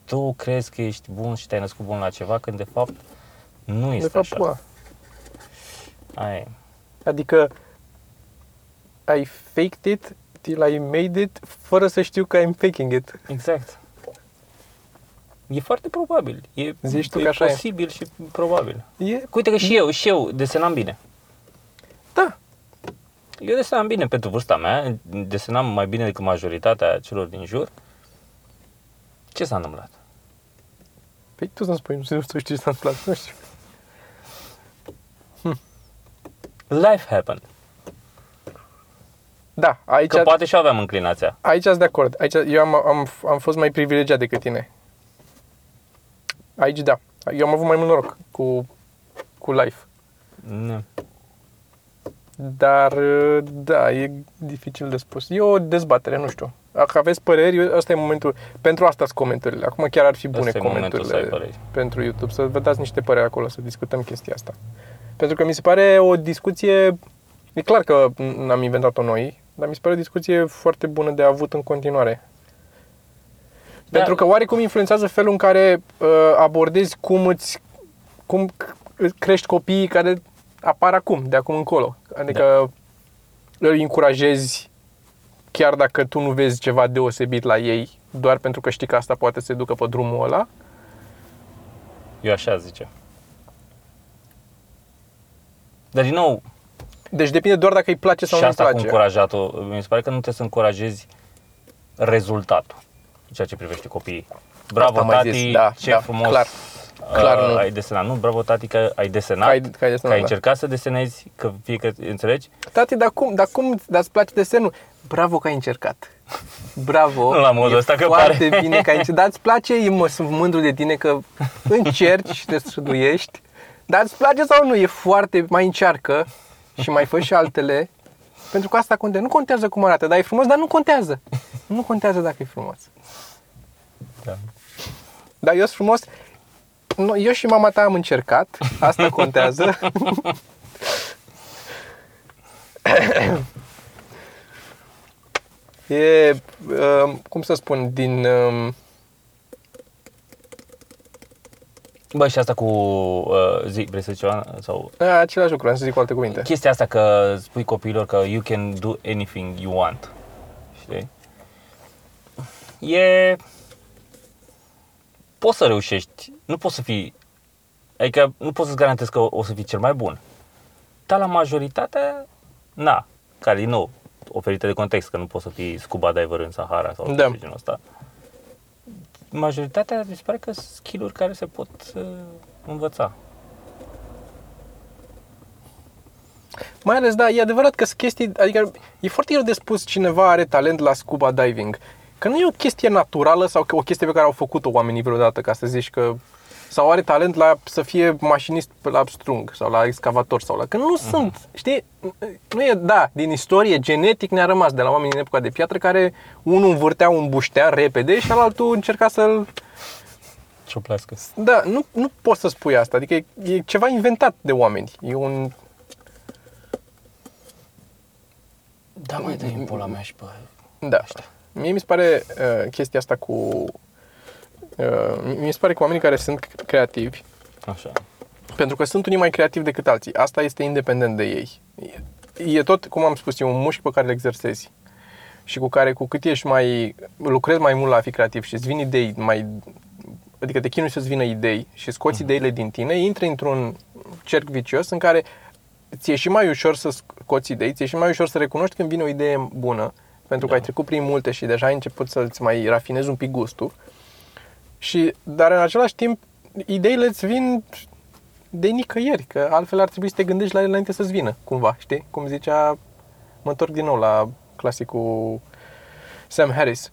Speaker 2: Tu crezi că ești bun și te-ai născut bun la ceva, când de fapt nu este
Speaker 1: De fapt,
Speaker 2: așa.
Speaker 1: bă,
Speaker 2: Aia e.
Speaker 1: Adică I faked it till I made it fără să știu că I'm faking it.
Speaker 2: Exact. E foarte probabil. E,
Speaker 1: Zici tu
Speaker 2: e
Speaker 1: că așa e.
Speaker 2: posibil și probabil.
Speaker 1: E,
Speaker 2: Uite că și eu, și eu desenam bine.
Speaker 1: Da,
Speaker 2: Eu desenam bine pentru vârsta mea, desenam mai bine decât majoritatea celor din jur. Ce s-a întâmplat?
Speaker 1: Păi tu să-mi spui, nu știu ce s-a întâmplat, nu știu.
Speaker 2: Life happened.
Speaker 1: Da, aici,
Speaker 2: Că poate și aveam înclinația.
Speaker 1: aici sunt de acord. Aici eu am, am, am fost mai privilegiat decât tine. Aici da. Eu am avut mai mult noroc cu, cu life.
Speaker 2: Nu.
Speaker 1: Dar, da, e dificil de spus. E o dezbatere, nu știu. Dacă aveți păreri, eu- ăsta e momentul. Pentru asta sunt comentariile. Acum chiar ar fi bune
Speaker 2: Ăsta e momentul să ai
Speaker 1: comentariile
Speaker 2: păreri.
Speaker 1: pentru YouTube. Să vă dați niște păreri acolo, să discutăm chestia asta. Pentru că mi se pare o discuție... E clar că n-am inventat-o noi, dar mi se pare o discuție foarte bună de avut în continuare.
Speaker 2: Da.
Speaker 1: Pentru că oarecum influențează felul în care uh, abordezi cum îți cum c- îți crești copiii care apar acum, de acum încolo. Adică
Speaker 2: Da.
Speaker 1: îi încurajezi chiar dacă tu nu vezi ceva deosebit la ei, doar pentru că știi că asta poate să se ducă pe drumul ăla.
Speaker 2: Eu așa zice. Dar din nou,
Speaker 1: Deci depinde doar dacă îi place sau
Speaker 2: și
Speaker 1: nu îi
Speaker 2: asta cu
Speaker 1: place.
Speaker 2: încurajatul, mi se pare că nu trebuie să încurajezi rezultatul în ceea ce privește copiii. Bravo,
Speaker 1: Asta am mai
Speaker 2: tati,
Speaker 1: zis, da,
Speaker 2: ce
Speaker 1: da,
Speaker 2: frumos
Speaker 1: clar. Clar
Speaker 2: uh,
Speaker 1: nu.
Speaker 2: ai desenat. Nu, bravo, tati, că ai desenat,
Speaker 1: Că ai- că ai desenat,
Speaker 2: că ai
Speaker 1: da.
Speaker 2: încercat să desenezi, că fie că înțelegi.
Speaker 1: Tati, dar cum, dar cum, dar îți place desenul? Bravo că ai încercat. Bravo.
Speaker 2: Nu la modul
Speaker 1: E
Speaker 2: ăsta, că
Speaker 1: foarte
Speaker 2: pare.
Speaker 1: bine că ai încercat. Dar îți place, eu mă sunt mândru de tine că încerci și te străduiești. Dar îți place sau nu? E foarte, mai încearcă și mai fă și altele. Pentru că asta contează. Nu contează cum arată, dar e frumos, dar nu contează. Nu contează dacă e frumos.
Speaker 2: Da.
Speaker 1: Dar eu sunt frumos. Nu, eu și mama ta am încercat. Asta contează. e, um, cum să spun, din... Um,
Speaker 2: Bă, și asta cu, uh, zi, vrei să zici ceva? Sau
Speaker 1: același lucru, am să zic cu alte cuvinte.
Speaker 2: chestia asta că spui copiilor că you can do anything you want. Știi? E... Poți să reușești, nu poți să fii... Adică nu poți să-ți garantezi că o să fii cel mai bun. Dar la majoritate, na. care, din nou, oferite de context, că nu poți să fii scuba diver în Sahara sau
Speaker 1: Da.
Speaker 2: da. genul ăsta. Majoritatea mi se pare că sunt skill-uri care se pot uh, învăța.
Speaker 1: Mai ales, da, e adevărat că sunt chestii, adică e foarte greu de spus cineva are talent la scuba diving. Că nu e o chestie naturală sau că o chestie pe care au făcut-o oamenii vreodată, ca să zici că sau are talent la să fie mașinist la strung sau la excavator sau la... Că nu sunt, știi? Nu e, da, din istorie, genetic ne-a rămas de la oamenii din epoca de piatră care unul învârtea un buștea repede și altul încerca să-l
Speaker 2: Cioplească.
Speaker 1: da, nu, nu poți să spui asta, adică e, e ceva inventat de oameni. E un...
Speaker 2: Da, mai dă în pula mea și pe...
Speaker 1: Da. Mie mi se pare uh, chestia asta cu... Uh, mi se pare că oamenii care sunt creativi,
Speaker 2: Așa.
Speaker 1: pentru că sunt unii mai creativi decât alții, asta este independent de ei. E, e tot, cum am spus, e un mușchi pe care îl exersezi și cu care cu cât ești mai, lucrezi mai mult la a fi creativ și îți vin idei mai, adică te chinui să-ți vină idei și scoți ideile din tine, intri într-un cerc vicios în care ți-e și mai ușor să scoți idei, ți-e și mai ușor să recunoști când vine o idee bună, pentru că
Speaker 2: Da.
Speaker 1: ai trecut prin multe și deja ai început să-ți mai rafinezi un pic gustul. Și, dar în același timp, ideile îți vin de nicăieri, că altfel ar trebui să te gândești la ele înainte să-ți vină, cumva, știi? Cum zicea, mă întorc din nou la clasicul Sam Harris,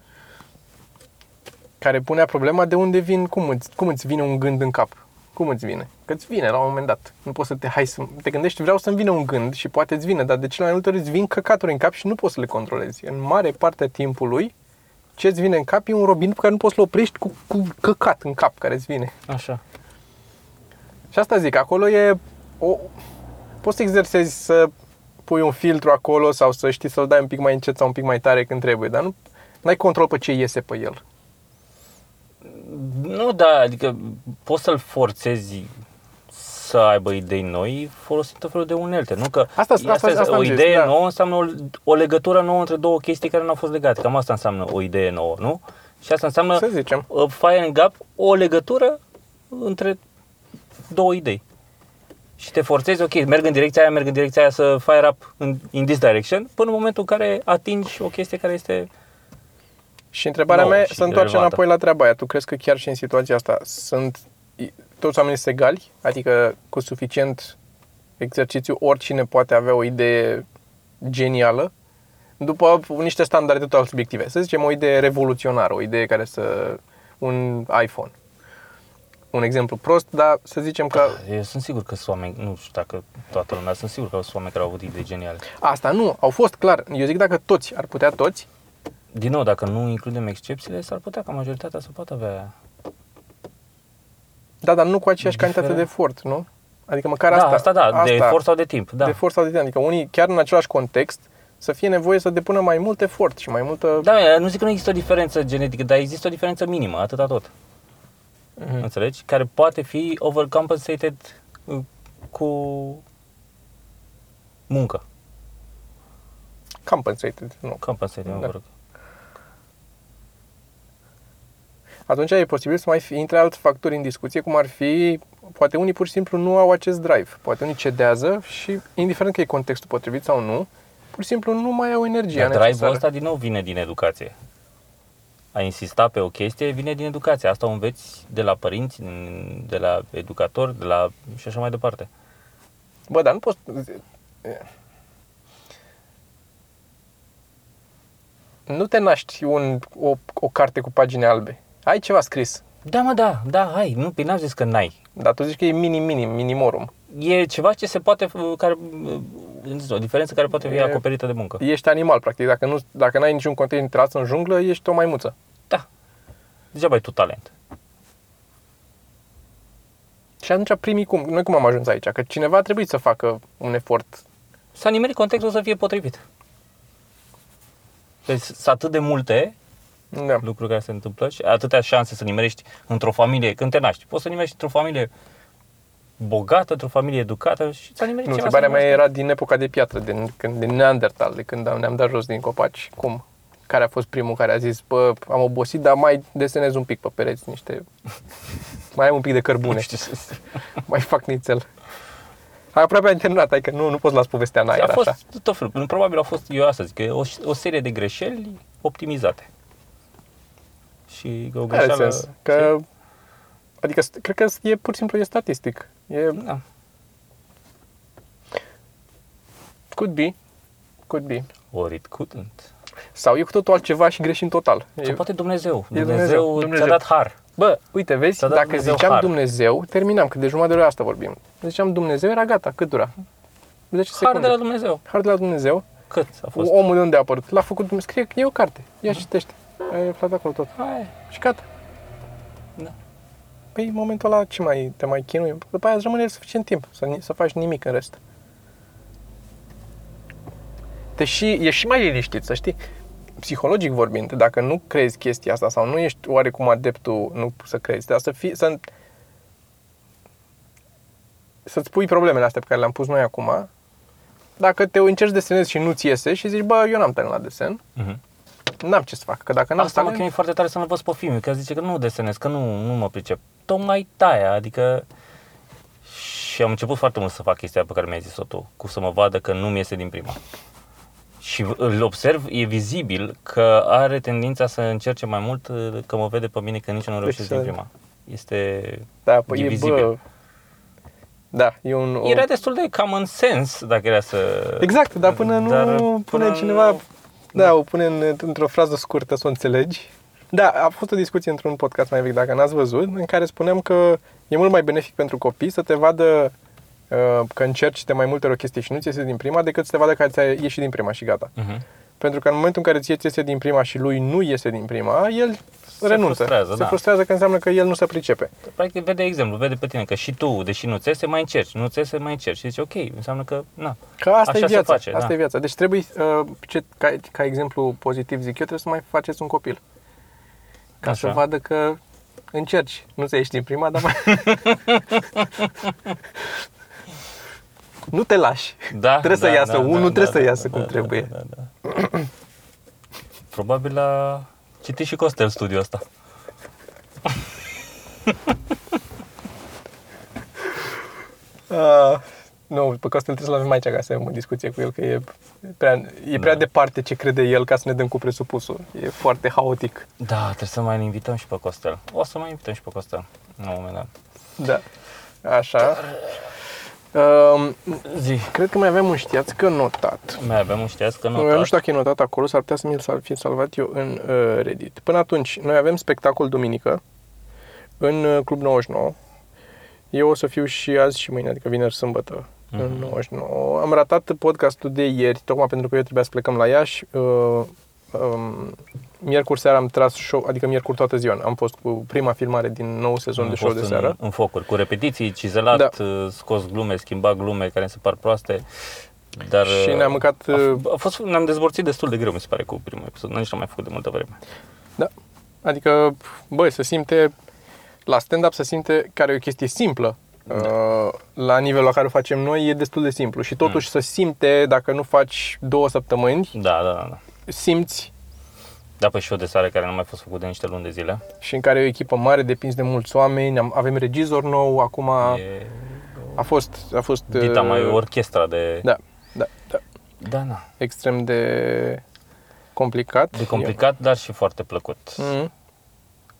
Speaker 1: care punea problema de unde vin, cum îți, cum îți vine un gând în cap. Cum îți vine? Că îți vine la un moment dat. Nu poți să te hai să te gândești, vreau să-mi vină un gând și poate îți vine, dar de cele mai multe ori îți vin căcaturi în cap și nu poți să le controlezi. În mare parte a timpului, ce îți vine în cap e un robin pe care nu poți să-l oprești cu, cu căcat în cap care îți vine.
Speaker 2: Așa.
Speaker 1: Și asta zic, acolo e o, poți să exersezi să pui un filtru acolo sau să știi să-l dai un pic mai încet sau un pic mai tare când trebuie, dar nu ai control pe ce iese pe el.
Speaker 2: Nu, da, adică poți să-l forțezi să aibă idei noi folosind tot felul de unelte. Nu că
Speaker 1: Asta- asta-
Speaker 2: este-
Speaker 1: asta am
Speaker 2: o
Speaker 1: zis,
Speaker 2: idee
Speaker 1: da.
Speaker 2: nouă înseamnă o, o legătură nouă între două chestii care nu au fost legate. Cam asta înseamnă o idee nouă, nu? Și asta înseamnă
Speaker 1: Să zicem.
Speaker 2: uh, fire and gap, o legătură între două idei. Și te forțezi, ok, merg în direcția aia, merg în direcția aia să fire up in, in this direction, până în momentul în care atingi o chestie care este
Speaker 1: Și întrebarea
Speaker 2: nouă
Speaker 1: mea
Speaker 2: și
Speaker 1: se întoarce
Speaker 2: relevată.
Speaker 1: înapoi la treaba aia. Tu crezi că chiar și în situația asta sunt toți oamenii sunt egali? Adică cu suficient exercițiu oricine poate avea o idee genială după niște standarde total subiective. Să zicem o idee revoluționară, o idee care să... un iPhone. Un exemplu prost, dar să zicem că
Speaker 2: Eu sunt sigur că sunt oameni, nu știu dacă toată lumea, sunt sigur că sunt oameni care au avut idei geniale.
Speaker 1: asta nu, au fost clar. Eu zic dacă toți ar putea toți,
Speaker 2: Din nou, dacă nu includem excepțiile, s-ar putea ca majoritatea să poată avea...
Speaker 1: da, dar nu cu aceeași
Speaker 2: Diferent.
Speaker 1: cantitate de efort, nu? Adică măcar
Speaker 2: da,
Speaker 1: asta.
Speaker 2: asta da, de efort sau de timp, da.
Speaker 1: de efort sau de timp. Adică unii, chiar în același context, să fie nevoie să depună mai mult efort și mai multă...
Speaker 2: Da, nu zic că nu există o diferență genetică, dar există o diferență minimă, atâta tot.
Speaker 1: Mhm.
Speaker 2: Înțelegi? Care poate fi overcompensated uh, cu muncă.
Speaker 1: Compensated, nu.
Speaker 2: Compensated, mă
Speaker 1: Da.
Speaker 2: rog.
Speaker 1: Atunci e posibil să mai fi, intre alți factori în discuție, cum ar fi, poate unii pur și simplu nu au acest drive. Poate unii cedează și, indiferent că e contextul potrivit sau nu, pur și simplu nu mai au energia
Speaker 2: Dar drive-ul
Speaker 1: necesară.
Speaker 2: ăsta din nou vine din educație. A insista pe o chestie vine din educație. Asta o înveți de la părinți, din- de la educatori, de la și așa mai departe.
Speaker 1: Bă, dar nu poți... Nu te naști un, o, o carte cu pagini albe. Ai ceva scris.
Speaker 2: Da, mă, da, da, hai, nu, pe n-am zis că n-ai.
Speaker 1: Dar tu zici că e minim, minim, minimorum.
Speaker 2: E ceva ce se poate, care, o diferență care poate fi
Speaker 1: E-
Speaker 2: acoperită de muncă.
Speaker 1: Ești animal, practic. Dacă, nu, dacă n-ai niciun content intrat în junglă, ești o maimuță.
Speaker 2: Da. Degeaba ai tu talent.
Speaker 1: Și atunci primii cum? Noi cum am ajuns aici? Că cineva a trebuit să facă un efort.
Speaker 2: S-a nimerit contextul să fie potrivit. Deci sunt atât de multe
Speaker 1: Da.
Speaker 2: lucruri care se întâmplă și atâtea șanse să nimerești într-o familie, când te naști. Poți să nimerești într-o familie bogată, într-o familie educată și ți-a nimerit
Speaker 1: Nu,
Speaker 2: ceva
Speaker 1: întrebarea
Speaker 2: să
Speaker 1: mea
Speaker 2: nimerești.
Speaker 1: era din epoca de piatră, din, când, din Neandertal, de când am- ne-am dat jos din copaci. Cum? Care a fost primul care a zis, bă, am obosit, dar mai desenez un pic pe pereți niște... mai am un pic de cărbune,
Speaker 2: Nu știu să zic.
Speaker 1: mai fac nițel. Aproape ai terminat, adică nu, nu poți las povestea în aer
Speaker 2: a fost
Speaker 1: așa.
Speaker 2: tot felul. Probabil au fost, eu asta zic, că e o, o serie de greșeli optimizate. Și o
Speaker 1: Are
Speaker 2: greșeală...
Speaker 1: sens. Că, adică st- cred că e pur și simplu e statistic. E,
Speaker 2: Da.
Speaker 1: could be. Could be.
Speaker 2: Or it couldn't.
Speaker 1: Sau e cu totul altceva și greșim total.
Speaker 2: Sau
Speaker 1: E,
Speaker 2: poate Dumnezeu.
Speaker 1: Dumnezeu,
Speaker 2: Dumnezeu,
Speaker 1: Dumnezeu.
Speaker 2: ți-a dat har.
Speaker 1: bă, uite, vezi,
Speaker 2: Ți-a dat
Speaker 1: dacă
Speaker 2: Dumnezeu
Speaker 1: ziceam
Speaker 2: har.
Speaker 1: Dumnezeu, terminam, că de jumătate de oră asta vorbim. Ziceam Dumnezeu, era gata, cât dura? 10
Speaker 2: Har
Speaker 1: secunde.
Speaker 2: de la Dumnezeu.
Speaker 1: Har de la Dumnezeu.
Speaker 2: Cât a fost?
Speaker 1: Omul de unde a apărut? L-a făcut Dumnezeu. Scrie că e o carte. Ia și citește. Ai aflat acolo tot.
Speaker 2: Hai.
Speaker 1: Și gata.
Speaker 2: Da.
Speaker 1: Păi în momentul ăla ce mai te mai chinui? După aia îți rămâne suficient timp să, ni- să faci nimic în rest. Deși e și mai liniștit, să știi. Psihologic vorbind, dacă nu crezi chestia asta sau nu ești oarecum adeptul, nu să crezi, dar să fii, să, să-ți pui problemele astea pe care le-am pus noi acum, dacă te încerci desenezi și nu-ți iese și zici, bă, eu n-am talent la desen,
Speaker 2: Mhm.
Speaker 1: N-am ce să fac, că dacă n-am
Speaker 2: Asta mă
Speaker 1: talent,
Speaker 2: chinuie foarte tare să învăț pe film, că zice că nu desenez, că nu, nu mă pricep. Tocmai taia, adică... Și am început foarte mult să fac chestia pe care mi-ai zis-o tu, cu să mă vadă că nu mi iese din prima. Și îl observ, e vizibil că are tendința să încerce mai mult, că mă vede pe mine că nici nu reușesc
Speaker 1: să-
Speaker 2: din prima. Este...
Speaker 1: da, păi
Speaker 2: e
Speaker 1: e,
Speaker 2: vizibil.
Speaker 1: bă, da, e un... o-
Speaker 2: Era destul de common sense, dacă era să...
Speaker 1: Exact, dar până nu
Speaker 2: Dar
Speaker 1: pune
Speaker 2: până
Speaker 1: cineva,
Speaker 2: nu-
Speaker 1: da, o pune în, într-o frază scurtă să o înțelegi. Da, a fost o discuție într-un podcast mai vechi, dacă n-ați văzut, în care spuneam că e mult mai benefic pentru copii să te vadă uh, că încerci de mai multe ori o chestie și nu ți iese din prima, decât să te vadă că ți-a ieșit din prima și gata.
Speaker 2: Mhm.
Speaker 1: Pentru că în momentul în care ție ți iese din prima și lui nu iese din prima, el renunță.
Speaker 2: frustrează,
Speaker 1: se
Speaker 2: da.
Speaker 1: frustrează că înseamnă că el nu se pricepe.
Speaker 2: Practic vede exemplu, vede pe tine că și tu, deși nu ți iese, mai încerci, nu ți iese, mai încerci. Și zici, ok, înseamnă că, na.
Speaker 1: Că asta
Speaker 2: Așa
Speaker 1: e
Speaker 2: se
Speaker 1: viața.
Speaker 2: face,
Speaker 1: asta
Speaker 2: da.
Speaker 1: e viața. Deci trebuie, uh, ce, ca, ca exemplu pozitiv zic eu, trebuie să mai faceți un copil. Ca
Speaker 2: Așa.
Speaker 1: să vadă că încerci. Nu ți ieși din prima, dar mai... nu te lași.
Speaker 2: Da,
Speaker 1: Trebuie să
Speaker 2: da,
Speaker 1: iasă
Speaker 2: da,
Speaker 1: unul,
Speaker 2: da,
Speaker 1: trebuie
Speaker 2: da,
Speaker 1: să
Speaker 2: da,
Speaker 1: iasă
Speaker 2: da,
Speaker 1: cum
Speaker 2: da,
Speaker 1: trebuie.
Speaker 2: Da, da, da. Probabil a citit și Costel studiul ăsta.
Speaker 1: Uh, nu, pe Costel trebuie să-l avem aici ca să avem o discuție cu el, că e prea, e prea
Speaker 2: Da.
Speaker 1: departe ce crede el ca să ne dăm cu presupusul. E foarte haotic.
Speaker 2: Da, trebuie să mai invităm și pe Costel. O să mai invităm și pe Costel, la un moment dat.
Speaker 1: Da. Așa. Um,
Speaker 2: Zi.
Speaker 1: cred că mai avem un știați că notat.
Speaker 2: Mai avem un știați că
Speaker 1: Nu,
Speaker 2: nu
Speaker 1: eu nu știu dacă e notat acolo, s-ar putea să mi-l sal- fi salvat eu în uh, Reddit. Până atunci, noi avem spectacol duminică în uh, Club 99. Eu o să fiu și azi și mâine, adică vineri, sâmbătă, în
Speaker 2: Mhm.
Speaker 1: 99. Am ratat podcastul de ieri, tocmai pentru că eu trebuia să plecăm la Iași. Uh, um, miercuri seara am tras show, adică miercuri toată ziua. Am fost cu prima filmare din nou sezon
Speaker 2: Am
Speaker 1: de show
Speaker 2: fost
Speaker 1: de seară.
Speaker 2: În, în focuri, cu repetiții, cizelat,
Speaker 1: Da.
Speaker 2: da. scos glume, schimbat glume care mi se par proaste. Dar
Speaker 1: Și ne-am mâncat...
Speaker 2: a,
Speaker 1: uh,
Speaker 2: f- a fost, ne-am dezborțit destul de greu, mi se pare, cu primul episod. Nici n-am mai făcut de multă vreme.
Speaker 1: Da. Adică, băi, se simte, la stand-up se simte, care e o chestie simplă, uh, la nivelul la care o facem noi, e destul de simplu. Și totuși se simte, dacă nu faci două săptămâni,
Speaker 2: Da, da, da. Da.
Speaker 1: simți
Speaker 2: Da, pe show de seară care nu a mai fost făcut de niște luni de zile.
Speaker 1: și în care e o echipă mare, depinzi de mulți oameni, am, avem regizor nou, acum a,
Speaker 2: E
Speaker 1: a fost, a fost
Speaker 2: dita
Speaker 1: uh,
Speaker 2: mai orchestra de...
Speaker 1: Da, da, da,
Speaker 2: Da, da.
Speaker 1: extrem de complicat.
Speaker 2: De complicat, dar și foarte plăcut.
Speaker 1: Mm.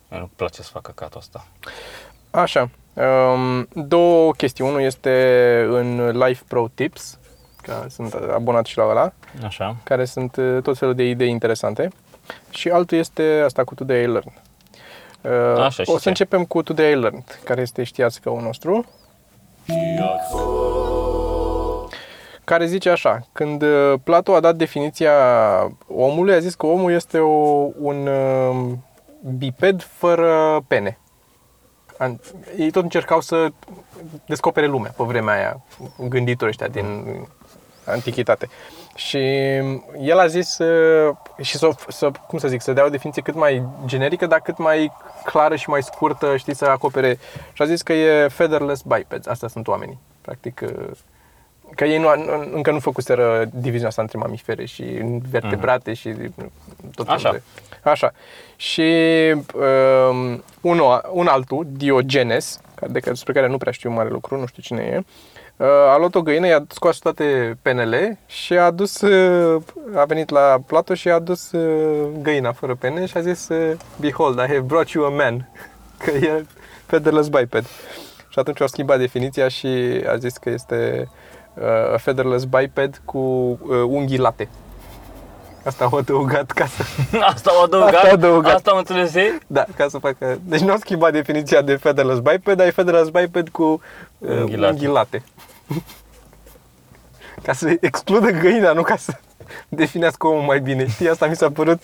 Speaker 2: Mie nu-mi place să fac căcatul ăsta.
Speaker 1: Așa. Um, două chestii. Unul este în Life Pro Tips, că sunt abonat și la ăla,
Speaker 2: Așa.
Speaker 1: care sunt uh, tot felul de idei interesante. Și altul este asta cu Today I Learned. Uh,
Speaker 2: Așa, și
Speaker 1: o să
Speaker 2: ce?
Speaker 1: începem cu Today I Learned, care este știați că nostru, care zice așa, când uh, Plato a dat definiția omului, a zis că omul este o, un uh, biped fără pene. An- Ei tot încercau să descopere lumea pe vremea aia, gânditorii ăștia din antichitate. Și el a zis uh, și să, să, cum să zic, să dea o definiție cât mai generică, dar cât mai clară și mai scurtă, știi, să acopere. Și a zis că e featherless bipeds, astea sunt oamenii. Practic, uh, că ei nu, nu- încă nu făcuseră diviziunea asta între mamifere și vertebrate și tot
Speaker 2: Așa.
Speaker 1: felul de- Așa. Și um, unul, un altul, Diogenes, de care, despre care nu prea știu mare lucru, nu știu cine e, Uh, a luat o găină, i-a scoas toate penele și a dus, uh, a venit la plato și a dus uh, găina fără pene și a zis uh, Behold, I have brought you a man. Că e featherless biped. Și atunci au schimbat definiția și a zis că este uh, a featherless biped cu uh, unghii late. Asta au adăugat ca să...
Speaker 2: Asta au adăugat?
Speaker 1: Asta au adăugat.
Speaker 2: Asta am înțeles ei?
Speaker 1: Da, ca să facă... Deci nu au schimbat definiția de featherless biped, dar e featherless biped cu uh,
Speaker 2: Unghii late.
Speaker 1: Unghii late. ca să excludă găina, nu ca să definească omul mai bine. Știi, asta mi s-a părut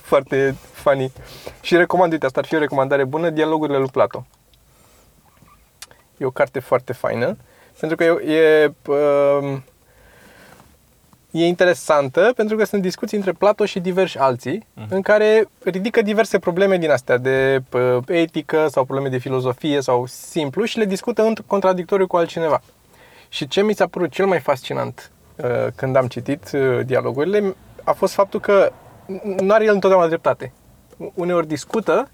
Speaker 1: foarte funny. Și recomand, uite, asta ar fi o recomandare bună, dialogurile lui Plato. E o carte foarte faină, pentru că e, e, um, e interesantă, pentru că sunt discuții între Plato și diversi alții, în care ridică diverse probleme din astea de pă, etică sau probleme de filozofie sau simplu și le discută în contradictoriu cu altcineva. Și ce mi s-a părut cel mai fascinant uh, când am citit uh, dialogurile a fost faptul că nu are el întotdeauna dreptate. Uneori discută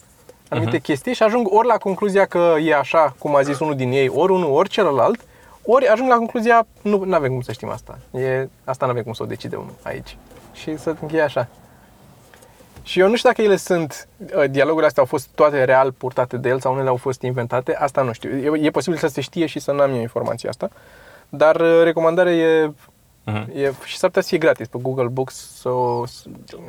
Speaker 1: anumite uh-huh. chestii și ajung ori la concluzia că e așa, cum a zis unul din ei, ori unul, ori celălalt, ori ajung la concluzia, nu avem cum să știm asta. E, asta nu avem cum să o decide unul aici. Și să încheie așa. Și eu nu știu dacă ele sunt, uh, dialogurile astea au fost toate real purtate de el sau unele au fost inventate, asta nu știu. E, e posibil să se știe și să nu am eu informația asta, dar uh, recomandarea e,
Speaker 2: Mhm.
Speaker 1: e și s-ar putea să fie gratis pe Google Books sau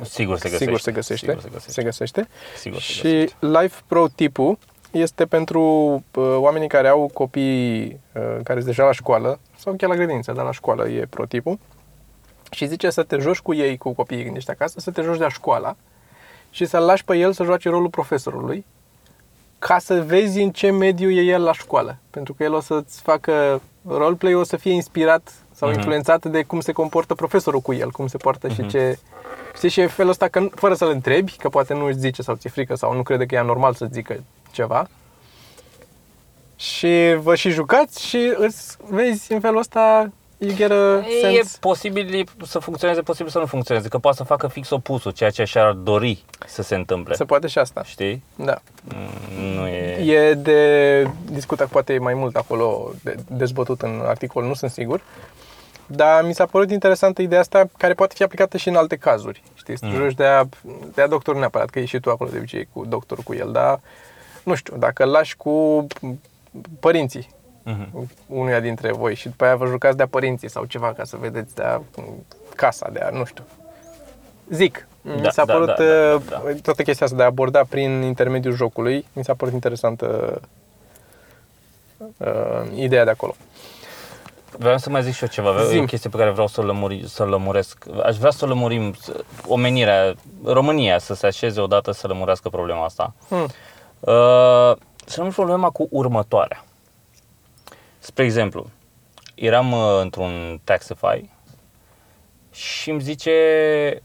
Speaker 2: Sigur se găsește.
Speaker 1: Sigur se găsește.
Speaker 2: Sigur se găsește.
Speaker 1: Se găsește.
Speaker 2: Sigur se
Speaker 1: și
Speaker 2: găsește.
Speaker 1: Life Pro tipul este pentru uh, oamenii care au copii uh, care sunt deja la școală sau chiar la grădiniță, dar la școală e pro tipul. Și zice să te joci cu ei, cu copiii când ești acasă, să te joci de-a școala și să-l lași pe el să joace rolul profesorului ca să vezi în ce mediu e el la școală. Pentru că el o să-ți facă roleplay, o să fie inspirat sau
Speaker 2: Mhm.
Speaker 1: influențat de cum se comportă profesorul cu el, cum se poartă și ce... Știi, și e felul ăsta că, nu- fără să-l întrebi, că poate nu își zice sau ți-e frică sau nu crede că e anormal să zică ceva. Și vă și jucați și îți vezi în felul ăsta you get a
Speaker 2: E
Speaker 1: sense.
Speaker 2: posibil să funcționeze, posibil să nu funcționeze, că poate să facă fix opusul, ceea ce și-ar dori să se întâmple.
Speaker 1: Se poate și asta.
Speaker 2: Știi?
Speaker 1: Da.
Speaker 2: Mm, Nu e...
Speaker 1: E de discutat poate mai mult acolo, de dezbătut în articol, nu sunt sigur. Dar mi s-a părut interesantă ideea asta, care poate fi aplicată și în alte cazuri. Știi, să te
Speaker 2: Mm.
Speaker 1: joci de-a, de-a doctor neapărat, că e și tu acolo de obicei cu doctorul cu el, dar nu știu, dacă îl lași cu părinții
Speaker 2: Mhm.
Speaker 1: unuia dintre voi și după aia vă jucați de-a părinții sau ceva ca să vedeți de-a casa, de-a, nu știu. Zic, mi
Speaker 2: Da,
Speaker 1: s-a
Speaker 2: da,
Speaker 1: părut
Speaker 2: da, da,
Speaker 1: uh,
Speaker 2: da.
Speaker 1: toată chestia asta de a aborda prin intermediul jocului, mi s-a părut interesantă uh, ideea de acolo.
Speaker 2: Vreau să mai zic și eu ceva, e
Speaker 1: Zi-mi.
Speaker 2: o chestie pe care vreau să o lămuri, să lămuresc. Aș vrea să lămurim să- omenirea, România să se așeze odată să lămurească problema asta.
Speaker 1: Hmm.
Speaker 2: Uh, să lămurim problema cu următoarea. Spre exemplu, eram uh, într-un Taxify și îmi zice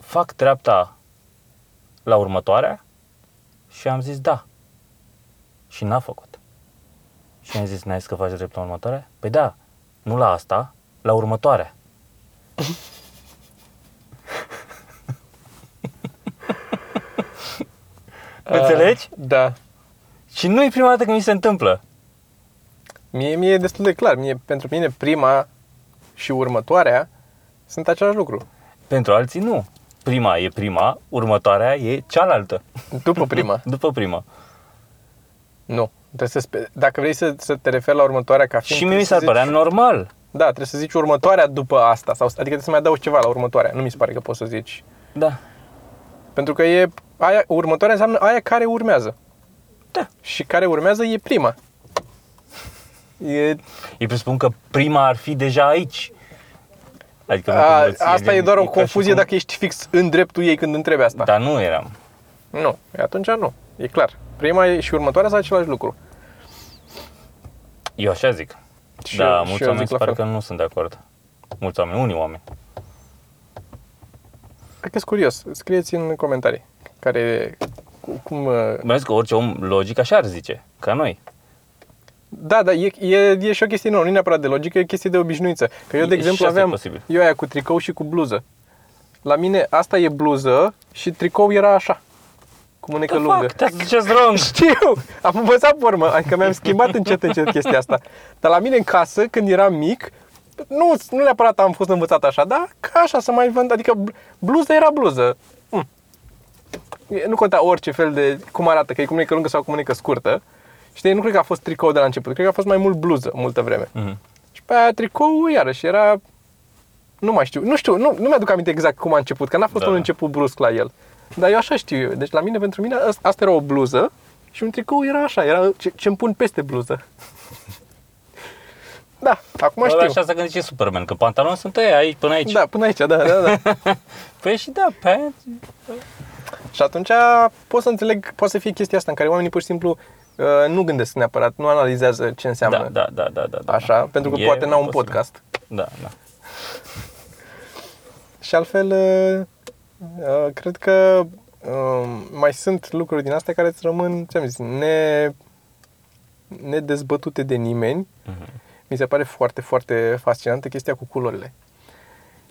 Speaker 2: fac dreapta la următoarea și am zis da. Și n-a făcut. Și am zis, n-ai zis că faci drept la următoarea? Păi da, nu la asta, la următoarea. Înțelegi?
Speaker 1: Uh, da.
Speaker 2: Și nu e prima dată când mi se întâmplă.
Speaker 1: Mie, mie e destul de clar. Mie, pentru mine prima și următoarea sunt același lucru.
Speaker 2: Pentru alții nu. Prima e prima, următoarea e cealaltă.
Speaker 1: După prima.
Speaker 2: După prima.
Speaker 1: nu. Trebuie să spe- dacă vrei să, să te referi la următoarea ca fiind...
Speaker 2: Și mie mi
Speaker 1: trebuie
Speaker 2: s-ar
Speaker 1: să
Speaker 2: părea
Speaker 1: zici-
Speaker 2: normal.
Speaker 1: Da, trebuie să zici următoarea după asta. Sau, adică trebuie să mai adaugi ceva la următoarea. Nu mi se pare că poți să zici.
Speaker 2: Da.
Speaker 1: Pentru că e aia, următoarea înseamnă aia care urmează.
Speaker 2: Da.
Speaker 1: Și care urmează e prima. E,
Speaker 2: Îi presupun că prima ar fi deja aici. Adică nu
Speaker 1: a,
Speaker 2: învăț-
Speaker 1: asta e doar o
Speaker 2: ca și
Speaker 1: confuzie
Speaker 2: cum-
Speaker 1: dacă ești fix în dreptul ei când întrebi asta.
Speaker 2: Dar nu eram.
Speaker 1: Nu, e atunci nu. E clar. Prima e și următoarea sunt același lucru.
Speaker 2: Eu așa zic.
Speaker 1: Și
Speaker 2: da,
Speaker 1: eu- și
Speaker 2: mulți
Speaker 1: eu
Speaker 2: oameni
Speaker 1: zic
Speaker 2: se
Speaker 1: la
Speaker 2: pare
Speaker 1: fel.
Speaker 2: că nu sunt de acord. Mulți oameni, unii oameni.
Speaker 1: Cred că sunt curios. Scrieți în comentarii care cu- cum... uh,
Speaker 2: Mai zis că orice om logic așa ar zice, ca noi.
Speaker 1: Da, da, e, e, e și o chestie nouă, nu e neapărat de logică, e o chestie de obișnuință. Că eu, de
Speaker 2: E-
Speaker 1: exemplu,
Speaker 2: și asta e
Speaker 1: aveam
Speaker 2: posibil.
Speaker 1: eu aia cu tricou și cu bluză. La mine asta e bluză și tricou era așa. cu mânecă
Speaker 2: The
Speaker 1: lungă.
Speaker 2: fuck, that's just wrong.
Speaker 1: Știu, am învățat pe urmă, adică mi-am schimbat încet încet chestia asta. Dar la mine în casă, când eram mic, nu, nu neapărat am fost învățat așa, dar ca așa să mai vând, adică bl- bluză era bluză. Mm. E- Nu conta orice fel de, cum arată, că e cu mânecă lungă sau cu mânecă scurtă. Știi, nu cred că a fost tricou de la început, cred că a fost mai mult bluză multă vreme.
Speaker 2: Mhm.
Speaker 1: Și pe aia tricou, iarăși, era... Nu mai știu, nu știu, nu, nu mi-aduc aminte exact cum a început, că n-a fost
Speaker 2: Da,
Speaker 1: un
Speaker 2: da.
Speaker 1: început brusc la el. Dar eu așa știu eu. Deci la mine, pentru mine, asta, asta era o bluză și un tricou era așa, era ce, ce-mi pun peste bluză. Da, acum
Speaker 2: Ăla
Speaker 1: știu.
Speaker 2: așa s-a gândit și Superman, că pantaloni sunt ăia aici, până aici.
Speaker 1: Da, până aici, da, da, da.
Speaker 2: Păi și da, pe
Speaker 1: și atunci pot să înțeleg, poate să fie chestia asta în care oamenii pur și simplu uh, nu gândesc neapărat, nu analizează ce înseamnă
Speaker 2: da, da, da, da, da, da.
Speaker 1: așa, pentru că
Speaker 2: E
Speaker 1: poate n-au un
Speaker 2: posibil.
Speaker 1: podcast.
Speaker 2: Da, da.
Speaker 1: Și altfel, uh, uh, cred că uh, mai sunt lucruri din astea care îți rămân, ți-am zis, ne, nedezbătute de nimeni.
Speaker 2: Mhm.
Speaker 1: Mi se pare foarte, foarte fascinantă chestia cu culorile.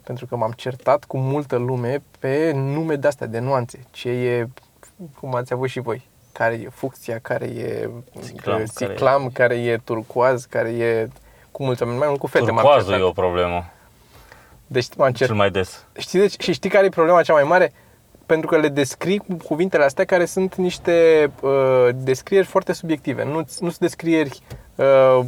Speaker 1: Pentru că m-am certat cu multă lume pe nume de-astea, de nuanțe. Ce e, cum ați avut și voi, care e fucsia, care e
Speaker 2: Ciclam,
Speaker 1: uh, ciclam
Speaker 2: care
Speaker 1: care, e turcoaz, care e cu mulți oameni, mai mult cu fete m-am
Speaker 2: Turcoazul
Speaker 1: certat.
Speaker 2: e o problemă,
Speaker 1: Deci m-am
Speaker 2: cel
Speaker 1: certat.
Speaker 2: mai des.
Speaker 1: Știi, deci, și știi care e problema cea mai mare? Pentru că le descrii cu cuvintele astea care sunt niște uh, descrieri foarte subiective. Nu, nu sunt descrieri uh,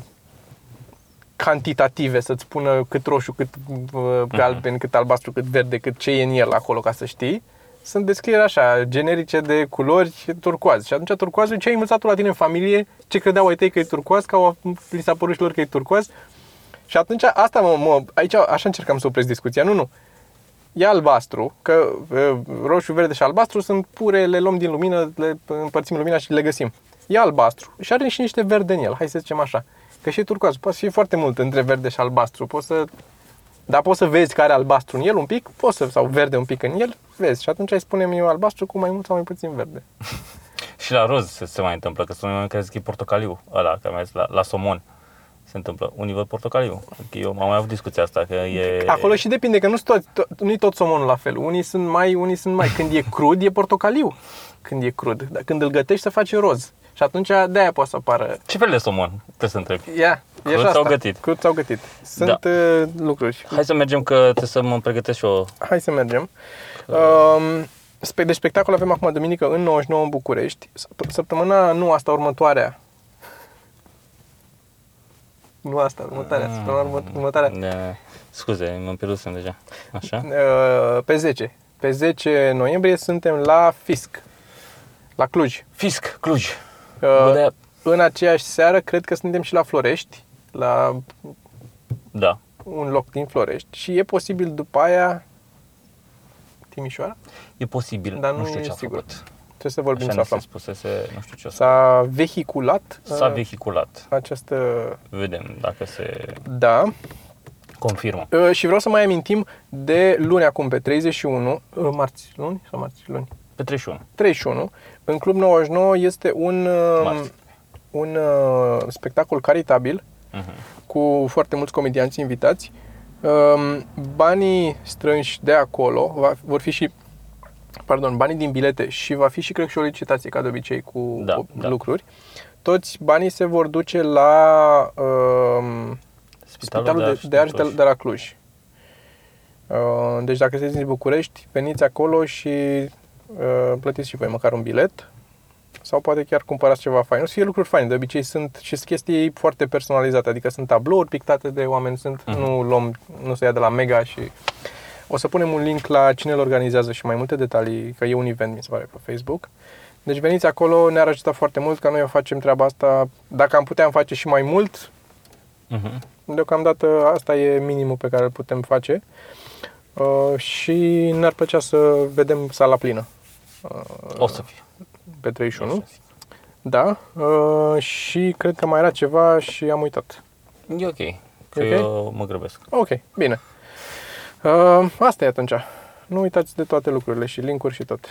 Speaker 1: cantitative, să-ți spună cât roșu, cât uh, galben, cât albastru, cât verde, cât ce e în el acolo, ca să știi. Sunt descrieri așa, generice de culori turcoaz. Și atunci turcoazul, ce ai învățat tu la tine în familie, ce credeau ai tăi că e turcoaz, că au, li s-a părut și lor că e turcoaz. Și atunci, asta mă, mă, aici așa încercam să opresc discuția. Nu, nu. E albastru, că e, roșu, verde și albastru sunt pure, le luăm din lumină, le împărțim lumina și le găsim. E albastru și are și niște verde în el, hai să zicem așa. Că și turcoaz, poate fi foarte mult între verde și albastru. Poți să, dar poți să vezi că are albastru în el un pic, poți să, sau verde un pic în el, vezi. Și atunci ai spune eu albastru cu mai mult sau mai puțin verde.
Speaker 2: Și la roz se, se mai întâmplă, că sunt oameni care zic că e portocaliu, ăla, care mai zis la, la somon. Se întâmplă. Unii văd portocaliu. Adică eu am mai avut discuția asta, că e...
Speaker 1: Acolo și depinde, că nu tot, tot, nu-i tot somonul la fel. Unii sunt mai, unii sunt mai. Când e crud, e portocaliu. Când e crud. Dar când îl gătești, se face roz. Și atunci de-aia poate să apară
Speaker 2: Ce fel de somon? Trebuie să întrebi.
Speaker 1: Ia, e
Speaker 2: Crud
Speaker 1: și
Speaker 2: sau
Speaker 1: asta.
Speaker 2: gătit?
Speaker 1: Crud sau gătit. Sunt da. lucruri.
Speaker 2: Hai să mergem că trebuie să mă pregătesc și eu.
Speaker 1: Hai să mergem. Um, spe- de spectacol avem acum duminică în 99 în București. Săp- Săptămâna, nu asta, următoarea. Nu asta, următoarea. Săptămâna urmă- următoarea.
Speaker 2: Ne... Scuze, mă pierdusem deja. Așa?
Speaker 1: Uh, Pe 10. Pe 10 noiembrie suntem la Fisc. La Cluj.
Speaker 2: Fisc, Cluj.
Speaker 1: Uh,
Speaker 2: Bă, de-
Speaker 1: În aceeași seară, cred că suntem și la Florești, la
Speaker 2: Da.
Speaker 1: un loc din Florești și e posibil după aia Timișoara?
Speaker 2: E posibil.
Speaker 1: Dar nu
Speaker 2: știu
Speaker 1: e
Speaker 2: ce a
Speaker 1: sigur.
Speaker 2: făcut.
Speaker 1: Trebuie să vorbim
Speaker 2: Așa
Speaker 1: să
Speaker 2: ne se
Speaker 1: aflăm.
Speaker 2: spusese, nu știu ce o să...
Speaker 1: S-a vehiculat
Speaker 2: S-a
Speaker 1: uh,
Speaker 2: vehiculat.
Speaker 1: această...
Speaker 2: Vedem dacă se
Speaker 1: Da.
Speaker 2: confirmă.
Speaker 1: Uh, Și vreau să mai amintim de luni acum, pe 31, uh, marți, luni sau marți, luni?
Speaker 2: Pe 31.
Speaker 1: 31, în Club 99 este un, uh,
Speaker 2: Marți.
Speaker 1: un uh, spectacol caritabil
Speaker 2: Mhm.
Speaker 1: cu foarte mulți comedianți invitați. Um, Banii strânși de acolo va, vor fi și pardon, banii din bilete și va fi și cred și o licitație ca de obicei cu,
Speaker 2: Da,
Speaker 1: cu
Speaker 2: da.
Speaker 1: lucruri. Toți banii se vor duce la um, Spitalul de, de Arși de, de la Cluj. Uh, deci dacă sunteți din București, veniți acolo și uh, plătiți și voi măcar un bilet sau poate chiar cumpărați ceva fain. O să fie lucruri faine, de obicei sunt și sunt chestii foarte personalizate, adică sunt tablouri pictate de oameni, sunt,
Speaker 2: Mhm.
Speaker 1: nu luăm, nu se ia de la Mega și o să punem un link la cine îl organizează și mai multe detalii, că e un event, mi se pare, pe Facebook. Deci veniți acolo, ne-ar ajuta foarte mult ca noi o facem treaba asta. Dacă am putea am face și mai mult,
Speaker 2: Mhm.
Speaker 1: Deocamdată asta e minimul pe care îl putem face uh, și ne-ar plăcea să vedem sala plină uh,
Speaker 2: O să fie.
Speaker 1: pe 31.
Speaker 2: O să fie.
Speaker 1: Da, uh, și cred că mai era ceva și am uitat.
Speaker 2: E ok. Că
Speaker 1: ok?
Speaker 2: eu mă grăbesc.
Speaker 1: Ok, bine. Uh, asta e atunci. Nu uitați de toate lucrurile și linkuri și tot.